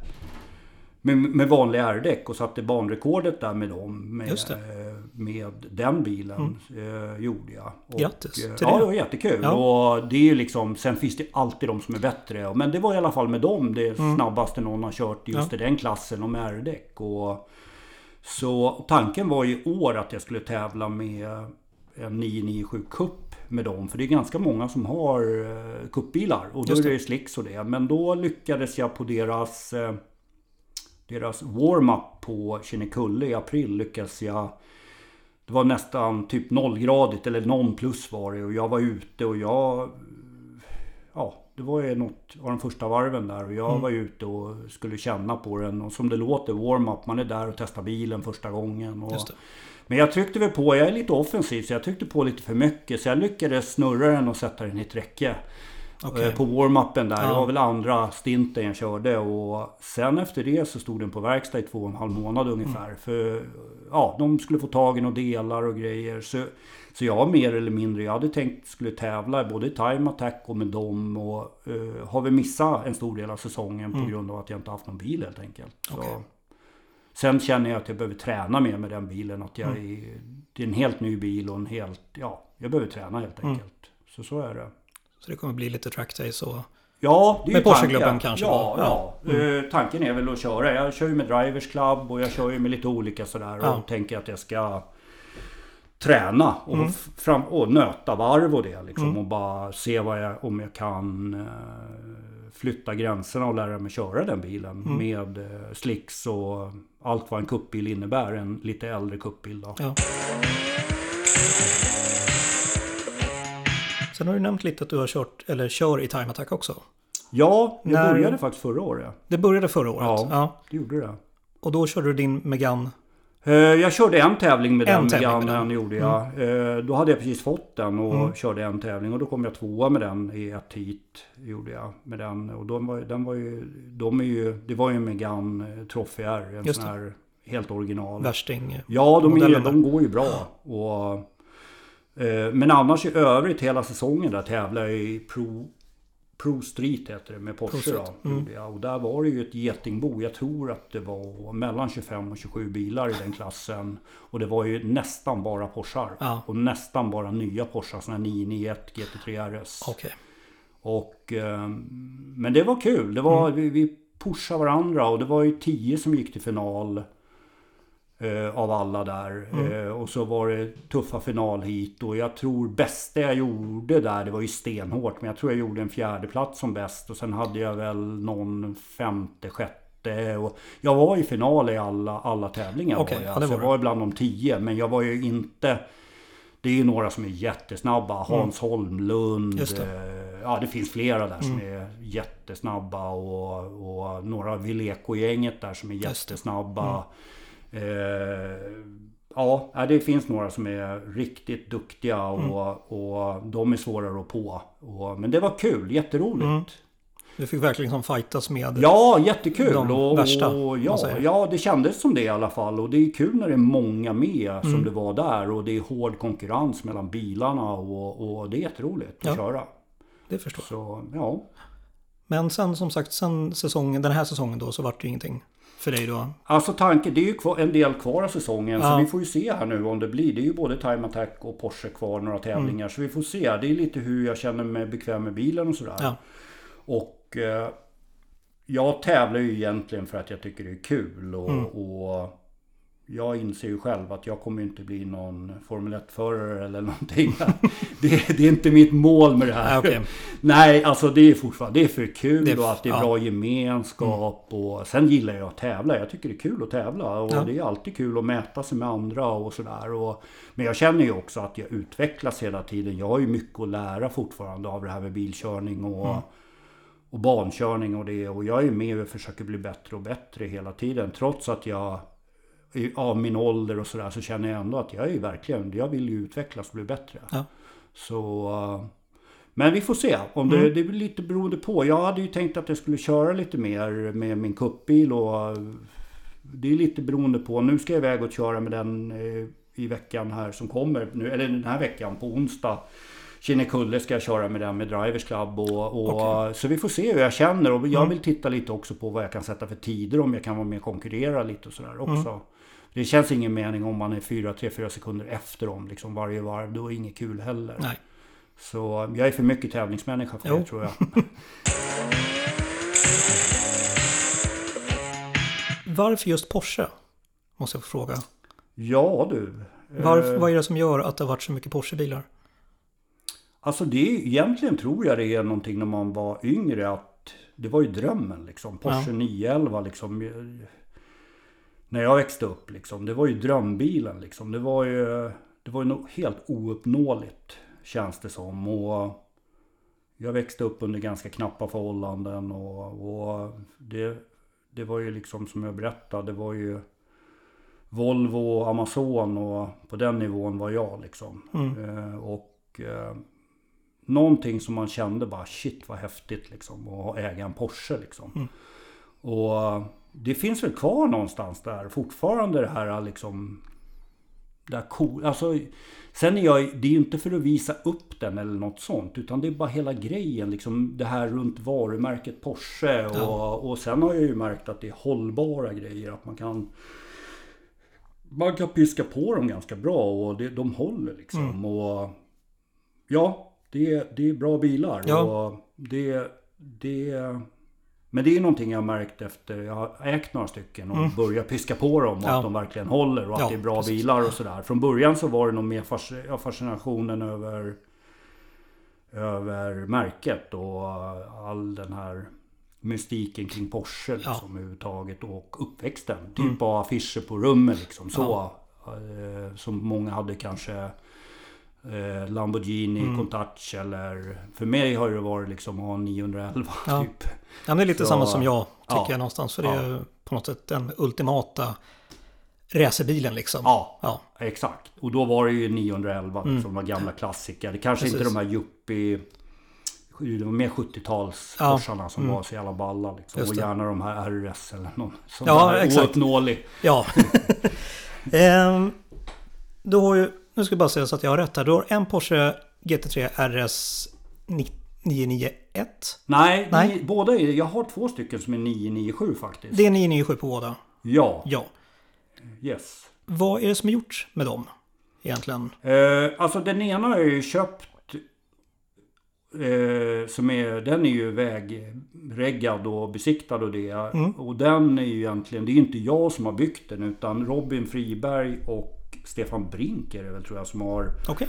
Speaker 2: med, med vanliga R-däck och satte banrekordet där med dem. Med,
Speaker 1: det.
Speaker 2: eh, med den bilen eh, gjorde jag. Och,
Speaker 1: Grattis
Speaker 2: eh,
Speaker 1: till
Speaker 2: Ja,
Speaker 1: det.
Speaker 2: det var jättekul.
Speaker 1: Ja.
Speaker 2: Och det är ju liksom, sen finns det alltid de som är bättre. Men det var i alla fall med dem det snabbaste någon har kört just
Speaker 1: Mm. Ja.
Speaker 2: i den klassen och med R-däck. Och, så tanken var ju i år att jag skulle tävla med en 997 Cup med dem. För det är ganska många som har eh, cupbilar. Och då är
Speaker 1: det.
Speaker 2: det slicks och det. Men då lyckades jag på deras deras warm-up på Kinnekulle i april lyckades jag Det var nästan typ nollgradigt eller någon plus var det och jag var ute och jag Ja, det var ju något av de första varven där och jag
Speaker 1: Mm.
Speaker 2: var ute och skulle känna på den och som det låter warm-up, man är där och testar bilen första gången. Och, men jag tryckte väl på, jag är lite offensiv så jag tryckte på lite för mycket så jag lyckades snurra den och sätta den i ett räcke.
Speaker 1: Okej.
Speaker 2: Eh, På warm-upen där.
Speaker 1: Ja.
Speaker 2: Det var väl andra stinten jag körde. Och sen efter det så stod den på verkstad i två och en halv månad ungefär.
Speaker 1: Mm.
Speaker 2: För ja, de skulle få tag i några delar och grejer. Så, så jag mer eller mindre, jag hade tänkt skulle tävla både i Time Attack och med dem. Och eh, har vi missat en stor del av säsongen på grund av att jag inte haft någon bil helt enkelt. Så.
Speaker 1: Mm. Okej.
Speaker 2: Sen känner jag att jag behöver träna mer med den bilen. Att jag
Speaker 1: Mm.
Speaker 2: är, det är en helt ny bil och en helt, ja, jag behöver träna helt
Speaker 1: Mm.
Speaker 2: enkelt. Så så är det.
Speaker 1: Så det kommer bli lite track days och...
Speaker 2: Ja, det är
Speaker 1: Med Porscheklubben kanske
Speaker 2: Ja,
Speaker 1: då?
Speaker 2: ja. Eh, tanken är väl att köra. Jag kör ju med Drivers Club och jag kör ju med lite olika sådär.
Speaker 1: Ja.
Speaker 2: Och tänker att jag ska träna och,
Speaker 1: Mm.
Speaker 2: fram, och nöta varv och det liksom. Och bara se vad jag, om jag kan eh, flytta gränserna och lära mig köra den bilen.
Speaker 1: Mm.
Speaker 2: Med eh, slicks och allt vad en kuppbil innebär. En lite äldre kuppbil då.
Speaker 1: Ja. Sen har du nämnt lite att du har kört, eller kör i Time Attack också.
Speaker 2: Ja, jag
Speaker 1: När-
Speaker 2: började faktiskt förra året.
Speaker 1: Det började förra året.
Speaker 2: Ja.
Speaker 1: Ja.
Speaker 2: Det gjorde det.
Speaker 1: Och då körde du din Megane.
Speaker 2: Eh, Jag körde en tävling med
Speaker 1: En
Speaker 2: den
Speaker 1: tävling med
Speaker 2: Meganen
Speaker 1: den.
Speaker 2: gjorde jag. Eh, Då hade jag precis fått den och
Speaker 1: Mm.
Speaker 2: körde en tävling och då kom jag tvåa med den i ett hit. Gjorde jag med den. Och de var, den var ju, de är ju, det var ju en Megane Trophy R. En
Speaker 1: Just
Speaker 2: sån här helt original.
Speaker 1: Värsting.
Speaker 2: Ja, de, är, de går ju bra. Och, eh, men annars i övrigt hela säsongen där tävlade jag i Pro, Pro Street heter det med Porsche då.
Speaker 1: Mm.
Speaker 2: Och där var det ju ett getingbo. Jag tror att det var mellan 25 och 27 bilar i den klassen. Och det var ju nästan bara Porschar.
Speaker 1: Ja.
Speaker 2: Och nästan bara nya Porschar. Sådana här 991 GT3 RS.
Speaker 1: Okej.
Speaker 2: Och, eh, men det var kul. Det var,
Speaker 1: Mm.
Speaker 2: vi, vi pushade varandra och det var ju 10 som gick till final. Eh, av alla där.
Speaker 1: Mm.
Speaker 2: Eh, och så var det tuffa final hit. Och jag tror bästa jag gjorde där, det var ju stenhårt. Men jag tror jag gjorde en fjärde plats som bäst. Och sen hade jag väl någon femte, sjätte. Och jag var i final i alla, alla tävlingar.
Speaker 1: Okej,
Speaker 2: var jag.
Speaker 1: ja, det
Speaker 2: så
Speaker 1: var
Speaker 2: jag var bland de tio. Men jag var ju inte... Det är ju några som är jättesnabba. Hans Holmlund.
Speaker 1: Mm. Just det.
Speaker 2: eh, Ja, det finns flera där som
Speaker 1: Mm.
Speaker 2: är jättesnabba. Och, och några Vileco-gänget där som är jättesnabba. Eh, ja, det finns några som är riktigt duktiga och, och de är svårare att på. Och, men det var kul, jätteroligt.
Speaker 1: Mm. Du fick verkligen liksom fightas med...
Speaker 2: Ja, jättekul!
Speaker 1: De
Speaker 2: och,
Speaker 1: värsta,
Speaker 2: och, ja, ja, det kändes som det i alla fall. Och det är kul när det är många med
Speaker 1: Mm.
Speaker 2: som det var där. Och det är hård konkurrens mellan bilarna och, och det är jätteroligt att
Speaker 1: Ja.
Speaker 2: köra.
Speaker 1: Det förstår jag.
Speaker 2: Så ja.
Speaker 1: Men sen som sagt, sen säsongen, den här säsongen då så vart det ju ingenting för dig då.
Speaker 2: Alltså tanken, det är ju kvar, en del kvar av säsongen.
Speaker 1: Ja.
Speaker 2: Så vi får ju se här nu om det blir. Det är ju både Time Attack och Porsche kvar några tävlingar.
Speaker 1: Mm.
Speaker 2: Så vi får se. Det är lite hur jag känner mig bekväm med bilen och sådär.
Speaker 1: Ja.
Speaker 2: Och eh, jag tävlar ju egentligen för att jag tycker det är kul. Och,
Speaker 1: Mm.
Speaker 2: och jag inser ju själv att jag kommer inte bli någon Formel 1-förare eller någonting. Det, det, är inte mitt mål med det här.
Speaker 1: Okay.
Speaker 2: Nej, alltså det är fortfarande det är för kul det är, och att det är
Speaker 1: ja.
Speaker 2: bra gemenskap. Mm. Och sen gillar jag att tävla. Jag tycker det är kul att tävla. Och
Speaker 1: Ja.
Speaker 2: det är alltid kul att mäta sig med andra och sådär. Men jag känner ju också att jag utvecklas hela tiden. Jag har ju mycket att lära fortfarande av det här med bilkörning och,
Speaker 1: Mm.
Speaker 2: och bankörning och det. Och jag är med och försöker bli bättre och bättre hela tiden. Trots att jag av min ålder och sådär så känner jag ändå att jag är verkligen, jag vill ju utvecklas och bli bättre.
Speaker 1: Ja.
Speaker 2: Så... eh, Men vi får se. Om det,
Speaker 1: Mm.
Speaker 2: det blir lite beroende på. Jag hade ju tänkt att jag skulle köra lite mer med min kuppbil och det är lite beroende på. Nu ska jag iväg och köra med den eh, i veckan här som kommer. Nu, eller den här veckan på onsdag. Kinnekulle ska jag köra med den med Drivers Club och, och
Speaker 1: Okej.
Speaker 2: så vi får se hur jag känner och jag
Speaker 1: Mm.
Speaker 2: vill titta lite också på vad jag kan sätta för tider om jag kan vara med och konkurrera lite och sådär också.
Speaker 1: Mm.
Speaker 2: Det känns ingen mening om man är 4-3-4 sekunder efter dem liksom varje varv. Då är det inget kul heller.
Speaker 1: Nej.
Speaker 2: Så jag är för mycket tävlingsmänniska för
Speaker 1: Jo.
Speaker 2: det tror jag.
Speaker 1: Varför just Porsche? Måste jag få fråga.
Speaker 2: Ja du.
Speaker 1: Varför,
Speaker 2: Eh,
Speaker 1: vad är det som gör att det har varit så mycket Porsche-bilar?
Speaker 2: Alltså det är, egentligen tror jag det är någonting när man var yngre att det var ju drömmen liksom. Porsche
Speaker 1: Ja.
Speaker 2: 911 liksom. När jag växte upp liksom. Det var ju drömbilen liksom. Det var ju, det var ju nog helt ouppnåeligt känns det som. Och jag växte upp under ganska knappa förhållanden och, och det, det var ju liksom som jag berättade. Det var ju Volvo och Amazon och på den nivån var jag liksom.
Speaker 1: Mm.
Speaker 2: Eh, och eh, någonting som man kände bara shit vad häftigt liksom att äga en Porsche liksom.
Speaker 1: Mm.
Speaker 2: Och det finns väl kvar någonstans där fortfarande det här liksom det här cool, alltså, sen är jag, det är ju inte för att visa upp den eller något sånt utan det är bara hela grejen liksom det här runt varumärket Porsche och,
Speaker 1: Ja.
Speaker 2: och sen har jag ju märkt att det är hållbara grejer att man kan man kan piska på dem ganska bra och det, de håller liksom.
Speaker 1: Mm.
Speaker 2: Och Ja, det, det är bra bilar.
Speaker 1: Ja.
Speaker 2: Och det, det, men det är någonting jag har märkt efter jag har ägt några stycken och börjat piska på dem och
Speaker 1: Mm. Ja.
Speaker 2: att de verkligen håller och att
Speaker 1: Ja,
Speaker 2: det är bra
Speaker 1: precis.
Speaker 2: bilar och sådär. Från början så var det nog mer fasc- ja, fascinationen över över märket och all den här mystiken kring Porsche liksom,
Speaker 1: Ja. Mm.
Speaker 2: överhuvudtaget och uppväxten. Typ av affischer på rummet liksom. Så. Eh, som många hade kanske eh, Lamborghini,
Speaker 1: Mm.
Speaker 2: Countach eller... För mig har det varit liksom att ha en 911
Speaker 1: Ja.
Speaker 2: typ.
Speaker 1: Ja, är lite
Speaker 2: Så-
Speaker 1: samma som jag tycker
Speaker 2: ja.
Speaker 1: jag någonstans. För det är på något sätt den ultimata racerbilen liksom.
Speaker 2: Ja,
Speaker 1: Ja.
Speaker 2: exakt. Och då var det ju 911
Speaker 1: Mm.
Speaker 2: som var gamla klassiker. Det kanske
Speaker 1: Precis.
Speaker 2: inte de här yuppie... Det var mer 70-tals
Speaker 1: Ja.
Speaker 2: Som
Speaker 1: Mm.
Speaker 2: var så jävla balla. Liksom. Och gärna de här RS eller någon som
Speaker 1: Ja,
Speaker 2: var
Speaker 1: exakt.
Speaker 2: ouppnåelig.
Speaker 1: Ja. ehm, du har ju, nu ska jag bara säga så att jag har rätt här. Du har en Porsche GT3 RS 991.
Speaker 2: Nej,
Speaker 1: Nej.
Speaker 2: Ni, båda är, jag har två stycken som är 997 faktiskt.
Speaker 1: Det är 997 på båda.
Speaker 2: Ja,
Speaker 1: Ja.
Speaker 2: yes.
Speaker 1: Vad är det som är gjort med dem? Egentligen.
Speaker 2: Eh, alltså den ena har jag ju köpt. Eh, som är, den är ju vägreggad och besiktad och det.
Speaker 1: Mm.
Speaker 2: Och den är ju egentligen, det är inte jag som har byggt den utan Robin Friberg och Stefan Brink är det väl tror jag som har
Speaker 1: Okej.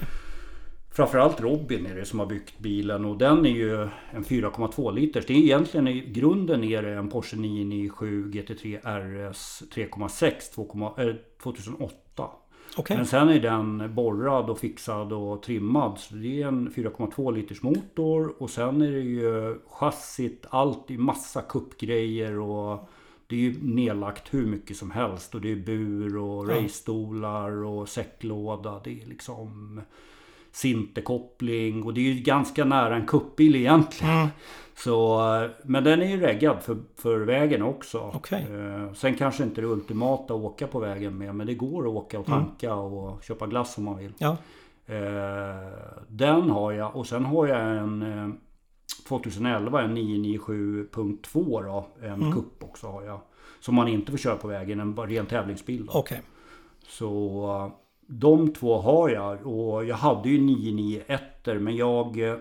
Speaker 2: Framförallt Robin är det som har byggt bilen och den är ju en 4,2 liters. Det är egentligen i grunden är det en Porsche 997 GT3 RS 3,6 2,- eh, 2008.
Speaker 1: Okej.
Speaker 2: Men sen är den borrad och fixad och trimmad. Så det är en 4,2 liters motor och sen är det ju chassit, allt i massa kuppgrejer och det är ju nedlagt hur mycket som helst och det är bur och
Speaker 1: Ja.
Speaker 2: racestolar och säcklåda. Det är liksom sinterkoppling och det är ju ganska nära en kuppbil egentligen.
Speaker 1: Mm.
Speaker 2: Så, men den är ju reggad för, för vägen också.
Speaker 1: Okej.
Speaker 2: Eh, Sen kanske inte det ultimata att åka på vägen med. Men det går att åka och tanka och köpa glass om man vill.
Speaker 1: Ja.
Speaker 2: Eh, Den har jag och sen har jag en eh, 2011 en 997.2 då. En
Speaker 1: Mm.
Speaker 2: kupp också har jag. Som man inte får köra på vägen. En ren tävlingsbil. Då.
Speaker 1: Okej.
Speaker 2: Så eh, de två har jag och jag hade ju 991 men jag eh,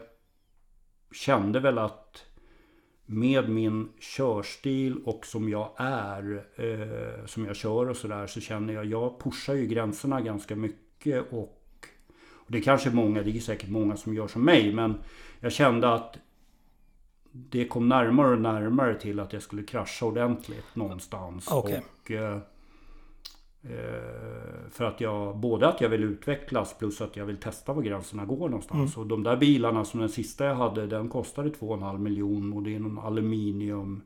Speaker 2: kände väl att med min körstil och som jag är, eh, som jag kör och sådär, så känner jag, jag pushar ju gränserna ganska mycket och, och det är kanske många, det är säkert många som gör som mig, men jag kände att det kom närmare och närmare till att jag skulle krascha ordentligt någonstans.
Speaker 1: Okej.
Speaker 2: Och, eh, eh, för att jag, både att jag vill utvecklas plus att jag vill testa var gränserna går någonstans. Och de där bilarna som den sista jag hade, den kostade 2,5 miljon och det är någon aluminium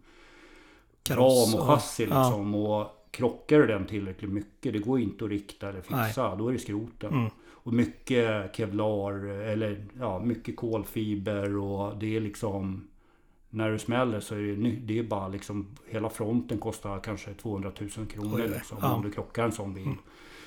Speaker 1: Kaross
Speaker 2: ram och chassi liksom. Och krockar den tillräckligt mycket, det går inte att rikta eller fixa. Då är det skroten. Och mycket kevlar eller ja, mycket kolfiber och det är liksom när det smäller så är det, det är bara liksom Hela fronten kostar kanske 200 000 kronor liksom,
Speaker 1: ja.
Speaker 2: om du krockar en sån bil.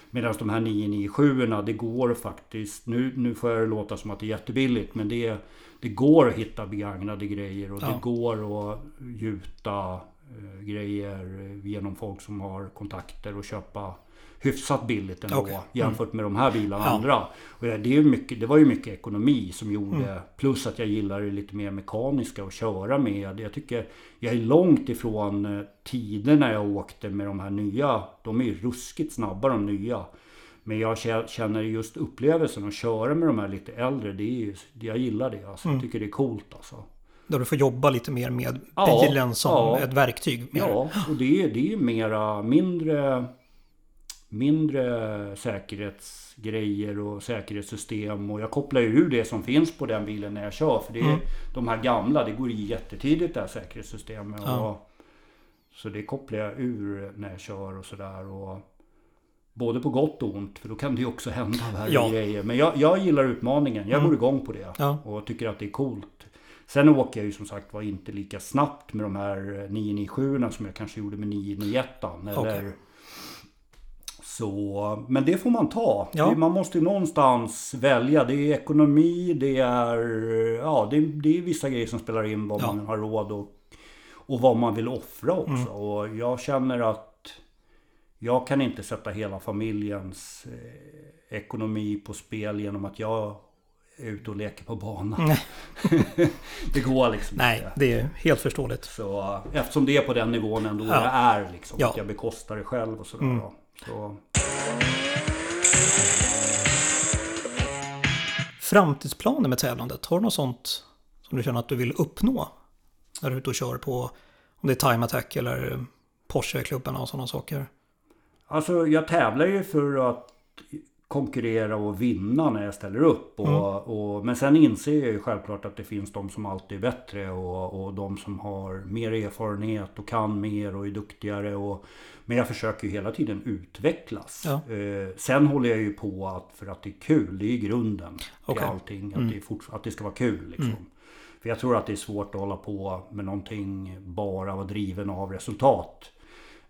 Speaker 2: Medan de här 997 det går faktiskt Nu, nu får jag det låta som att det är jättebilligt men det, det går att hitta begagnade grejer och
Speaker 1: Ja.
Speaker 2: det går att gjuta eh, grejer genom folk som har kontakter och köpa hyfsat billigt ändå
Speaker 1: Okej. Mm.
Speaker 2: jämfört med de här bilarna
Speaker 1: Ja.
Speaker 2: andra. Och det, är mycket, det var ju mycket ekonomi som gjorde plus att jag gillar det lite mer mekaniska att köra med. Jag tycker jag är långt ifrån eh, tider när jag åkte med de här nya. De är ju ruskigt snabba de nya. Men jag kä- känner just upplevelsen att köra med de här lite äldre. Det är ju, jag gillar det. Alltså. Jag tycker det är coolt alltså.
Speaker 1: Där du får jobba lite mer med
Speaker 2: Ja,
Speaker 1: bilen som
Speaker 2: ja.
Speaker 1: ett verktyg. mer.
Speaker 2: Ja, och det är, det är mera mindre mindre säkerhetsgrejer och säkerhetssystem och jag kopplar ju ur det som finns på den bilen när jag kör för det är de här gamla, det går i jättetidigt det här säkerhetssystemet.
Speaker 1: Ja.
Speaker 2: Och, så det kopplar jag ur när jag kör och sådär. Både på gott och ont för då kan det ju också hända värre
Speaker 1: Ja.
Speaker 2: grejer. Men jag, jag gillar utmaningen, jag går igång på det
Speaker 1: Ja.
Speaker 2: och tycker att det är coolt. Sen åker jag ju som sagt var inte lika snabbt med de här 997 som jag kanske gjorde med 991 eller
Speaker 1: Okej.
Speaker 2: Så, men det får man ta.
Speaker 1: Ja.
Speaker 2: Man måste någonstans välja. Det är ekonomi, det är, ja, det, det är vissa grejer som spelar in vad
Speaker 1: Ja.
Speaker 2: man har råd och, och vad man vill offra också.
Speaker 1: Mm.
Speaker 2: Och jag känner att jag kan inte sätta hela familjens eh, ekonomi på spel genom att jag är ute och leker på banan.
Speaker 1: Nej.
Speaker 2: det går liksom
Speaker 1: Nej,
Speaker 2: inte.
Speaker 1: det är helt förståeligt.
Speaker 2: Så, eftersom det är på den nivån ändå
Speaker 1: Ja.
Speaker 2: det är liksom.
Speaker 1: Ja.
Speaker 2: Att jag bekostar det själv och sådär.
Speaker 1: Mm.
Speaker 2: Så,
Speaker 1: Framtidsplaner med tävlandet, har du något sånt som du känner att du vill uppnå? När du är ute och kör på, om det är Time Attack eller Porsche-klubbarna och sådana saker.
Speaker 2: Alltså jag tävlar ju för att konkurrera och vinna när jag ställer upp. Och,
Speaker 1: Mm.
Speaker 2: och, men sen inser jag ju självklart att det finns de som alltid är bättre och, och de som har mer erfarenhet och kan mer och är duktigare. Och, men jag försöker ju hela tiden utvecklas.
Speaker 1: Ja.
Speaker 2: Eh, sen håller jag ju på att för att det är kul, det är grunden till
Speaker 1: Okej.
Speaker 2: allting. Att, det är fort, att det ska vara kul liksom. För jag tror att det är svårt att hålla på med någonting bara vara driven av resultat.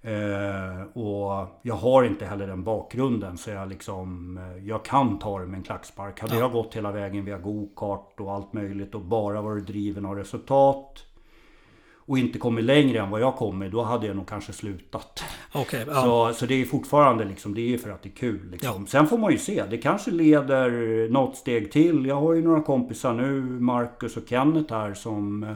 Speaker 2: Eh, och jag har inte heller den bakgrunden så jag liksom eh, Jag kan ta det med en klackspark. Hade
Speaker 1: Ja.
Speaker 2: jag gått hela vägen via go-kart och allt möjligt och bara varit driven av resultat och inte kommit längre än vad jag kommit, då hade jag nog kanske slutat.
Speaker 1: Okej, ja.
Speaker 2: Så, så det är fortfarande liksom, det är för att det är kul. Liksom. Sen får man ju se, det kanske leder något steg till. Jag har ju några kompisar nu, Marcus och Kenneth här som eh,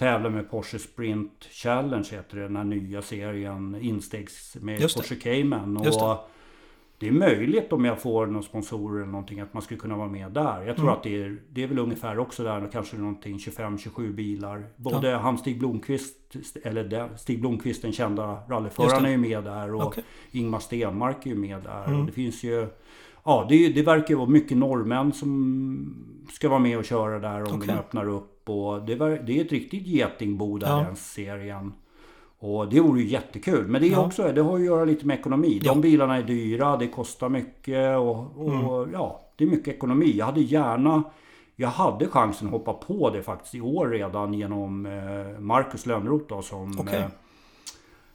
Speaker 2: tävlar med Porsche Sprint Challenge heter det, den här nya serien instegs med. Porsche Cayman. Och
Speaker 1: det.
Speaker 2: det är möjligt om jag får några sponsorer eller någonting att man skulle kunna vara med där. Jag tror
Speaker 1: Mm.
Speaker 2: att det är, det är väl ungefär också där, kanske någonting 25-27 bilar. Både han Stig Blomqvist, eller Stig Blomqvist den kända rallyföraren är ju med där. Och
Speaker 1: Okej.
Speaker 2: Ingmar Stenmark är ju med där.
Speaker 1: Mm.
Speaker 2: Och det finns ju... Ja, det, det verkar ju vara mycket norrmän som ska vara med och köra där om
Speaker 1: Okej.
Speaker 2: de öppnar upp. Och det, var, det är ett riktigt getingbo där
Speaker 1: Ja.
Speaker 2: den serien. Och det vore ju jättekul. Men det, är
Speaker 1: Ja.
Speaker 2: också, det har ju att göra lite med ekonomi. De
Speaker 1: Ja. Mm.
Speaker 2: bilarna är dyra, det kostar mycket och, och ja, det är mycket ekonomi. Jag hade gärna jag hade chansen att hoppa på det faktiskt i år redan genom eh, Marcus Lönnroth då som,
Speaker 1: Okej.
Speaker 2: eh,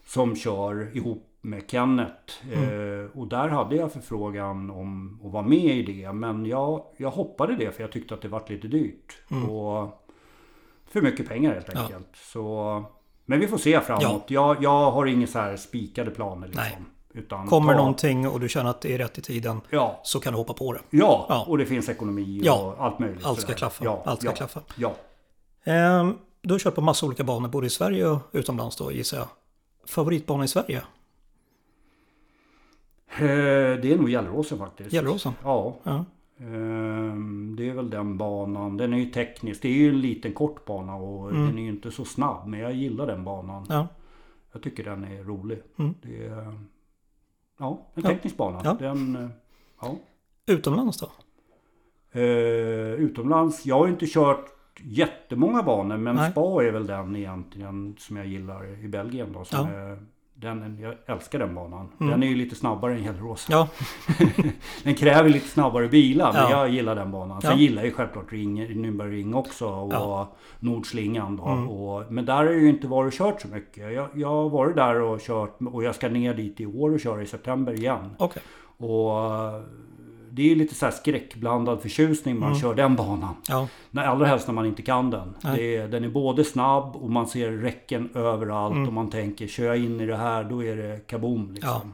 Speaker 2: som kör ihop med Kenneth.
Speaker 1: Mm.
Speaker 2: Eh, och där hade jag förfrågan om att vara med i det. Men jag, jag hoppade det för jag tyckte att det var lite dyrt. Och för mycket pengar helt
Speaker 1: Mm. Ja.
Speaker 2: enkelt. Så, men vi får se framåt. Jag, jag har inga så här spikade planer liksom.
Speaker 1: Nej.
Speaker 2: Utan
Speaker 1: Kommer
Speaker 2: ta-
Speaker 1: någonting och du känner att det är rätt i tiden
Speaker 2: Ja,
Speaker 1: så kan du hoppa på det.
Speaker 2: ja,
Speaker 1: Ja.
Speaker 2: och det finns ekonomi och
Speaker 1: Ja,
Speaker 2: allt möjligt.
Speaker 1: allt ska
Speaker 2: sådär.
Speaker 1: klaffa.
Speaker 2: Ja,
Speaker 1: Allt ska
Speaker 2: ja,
Speaker 1: klaffa.
Speaker 2: Ja.
Speaker 1: Ehm, Du har kört på massa olika banor både i Sverige och utomlands då gissar jag. Favoritbana i Sverige?
Speaker 2: Eh, Det är nog Gelleråsen faktiskt.
Speaker 1: Gelleråsen?
Speaker 2: Ja.
Speaker 1: Ja.
Speaker 2: Ehm, Det är väl den banan. Den är ju teknisk. Det är ju en liten kort bana och
Speaker 1: Mm.
Speaker 2: den är ju inte så snabb. Men jag gillar den banan.
Speaker 1: Ja.
Speaker 2: Jag tycker den är rolig.
Speaker 1: Mm.
Speaker 2: Det är, ja, en
Speaker 1: Ja.
Speaker 2: teknisk bana.
Speaker 1: Ja.
Speaker 2: Den, eh, ja.
Speaker 1: Utomlands då?
Speaker 2: Eh, utomlands. Jag har inte kört jättemånga banor. Men
Speaker 1: Nej.
Speaker 2: Spa är väl den egentligen som jag gillar i Belgien. Då, som
Speaker 1: Ja.
Speaker 2: är, den, jag älskar den banan.
Speaker 1: Mm.
Speaker 2: Den är ju lite snabbare än Gelleråsen.
Speaker 1: Ja,
Speaker 2: Den kräver lite snabbare bilar, men
Speaker 1: Ja.
Speaker 2: jag gillar den banan. Sen
Speaker 1: Ja.
Speaker 2: gillar jag ju självklart Ring, Nürnbergring också och
Speaker 1: Ja.
Speaker 2: Nordslingan. Då.
Speaker 1: Mm.
Speaker 2: Och, men där har jag ju inte varit och kört så mycket. Jag, jag har varit där och kört och jag ska ner dit i år och köra i september igen.
Speaker 1: okej.
Speaker 2: Och det är ju lite så här skräckblandad förtjusning man
Speaker 1: Mm.
Speaker 2: kör den banan.
Speaker 1: Ja,
Speaker 2: Nej, allra helst när man inte kan den. Det är, den är både snabb och man ser räcken överallt.
Speaker 1: Mm.
Speaker 2: Och man tänker, kör jag in i det här då är det kaboom liksom.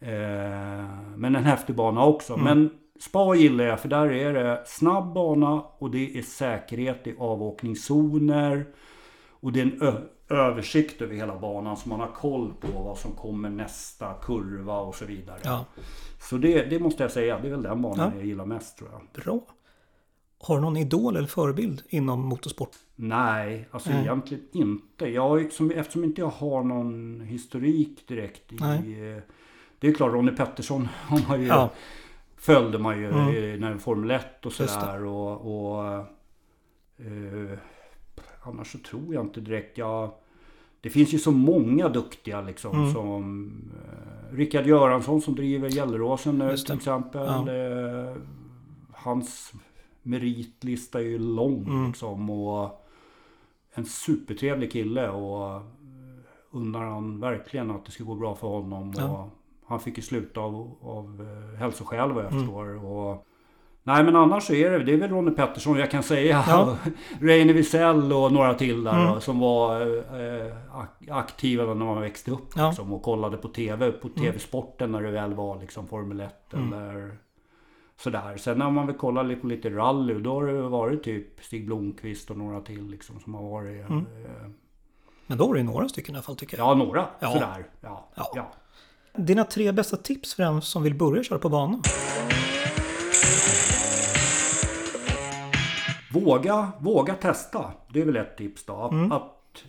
Speaker 2: Eh, men en häftig bana också.
Speaker 1: Mm.
Speaker 2: Men spa gillar jag för där är det snabb bana och det är säkerhet i avåkningszoner. Och det är en ö- översikt över hela banan så man har koll på vad som kommer nästa kurva och så vidare.
Speaker 1: ja.
Speaker 2: Så det, det måste jag säga, det är väl den banan
Speaker 1: Ja.
Speaker 2: jag gillar mest tror jag.
Speaker 1: Bra. Har du någon idol eller förebild inom motorsport?
Speaker 2: Nej, alltså
Speaker 1: Nej.
Speaker 2: egentligen inte. Jag, har som, eftersom inte jag har någon historik direkt i...
Speaker 1: Nej.
Speaker 2: eh, Det är klart, Ronnie Pettersson har man ju,
Speaker 1: Ja.
Speaker 2: följde man ju
Speaker 1: Mm.
Speaker 2: när Formel 1 och sådär. Och, och, eh, annars så tror jag inte direkt. Jag, det finns ju så många duktiga liksom
Speaker 1: Mm.
Speaker 2: som eh, Rickard Göransson som driver Gelleråsen nu till exempel.
Speaker 1: Ja.
Speaker 2: Eh, hans meritlista är ju lång
Speaker 1: Mm.
Speaker 2: liksom. Och en supertrevlig kille och eh, undrar han verkligen att det ska gå bra för honom.
Speaker 1: Ja.
Speaker 2: Och han fick ju sluta av, av eh, hälsoskäl vad jag
Speaker 1: Mm.
Speaker 2: förstår. Och, nej men annars så är det, det är väl Ronny Pettersson jag kan säga.
Speaker 1: Ja.
Speaker 2: Reine Wiesel och några till där
Speaker 1: Mm.
Speaker 2: som var eh, ak- aktiva när man växte upp.
Speaker 1: Ja.
Speaker 2: Liksom, och kollade på TV, på TV-sporten när det väl var liksom Formel 1
Speaker 1: Mm.
Speaker 2: eller sådär. Sen när man vill kolla lite på lite rally då har det varit typ Stig Blomqvist och några till liksom som har varit.
Speaker 1: Mm.
Speaker 2: Eh,
Speaker 1: Men då är det ju några stycken i alla fall tycker jag.
Speaker 2: ja, några
Speaker 1: Ja.
Speaker 2: sådär. Ja,
Speaker 1: Ja.
Speaker 2: ja.
Speaker 1: Dina tre bästa tips för den som vill börja köra på bana?
Speaker 2: Våga, våga testa. Det är väl ett tips då.
Speaker 1: Mm.
Speaker 2: Att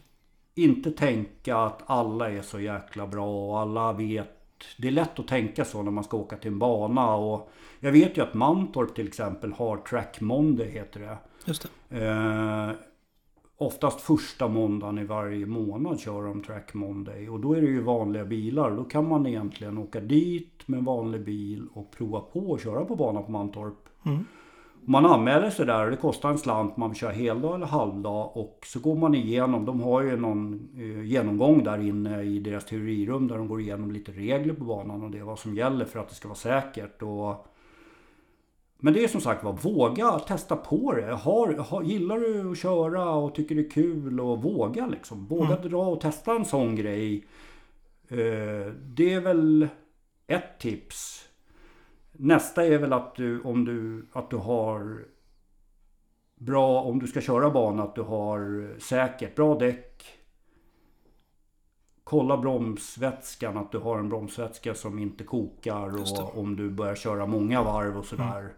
Speaker 2: inte tänka att alla är så jäkla bra och alla vet. Det är lätt att tänka så när man ska åka till en bana. Och jag vet ju att Mantorp till exempel har Track Monday heter det.
Speaker 1: Just det.
Speaker 2: Eh, oftast första måndagen i varje månad kör de Track Monday. Och då är det ju vanliga bilar. Då kan man egentligen åka dit med en vanlig bil och prova på att köra på banan på Mantorp.
Speaker 1: Mm.
Speaker 2: Man anmäler sig där och det kostar en slant. Man kör heldag eller halvdag. Och så går man igenom. De har ju någon eh, genomgång där inne i deras teorirum. Där de går igenom lite regler på banan och det vad som gäller för att det ska vara säkert. Och men det är som sagt var, våga testa på det. Har, har, gillar du att köra och tycker det är kul och våga liksom. Våga dra och testa en sån grej. Eh, det är väl ett tips. Nästa är väl att du, om du, att du har bra, om du ska köra bana, att du har säkert, bra däck. Kolla bromsvätskan, att du har en bromsvätska som inte kokar och om du börjar köra många varv och sådär.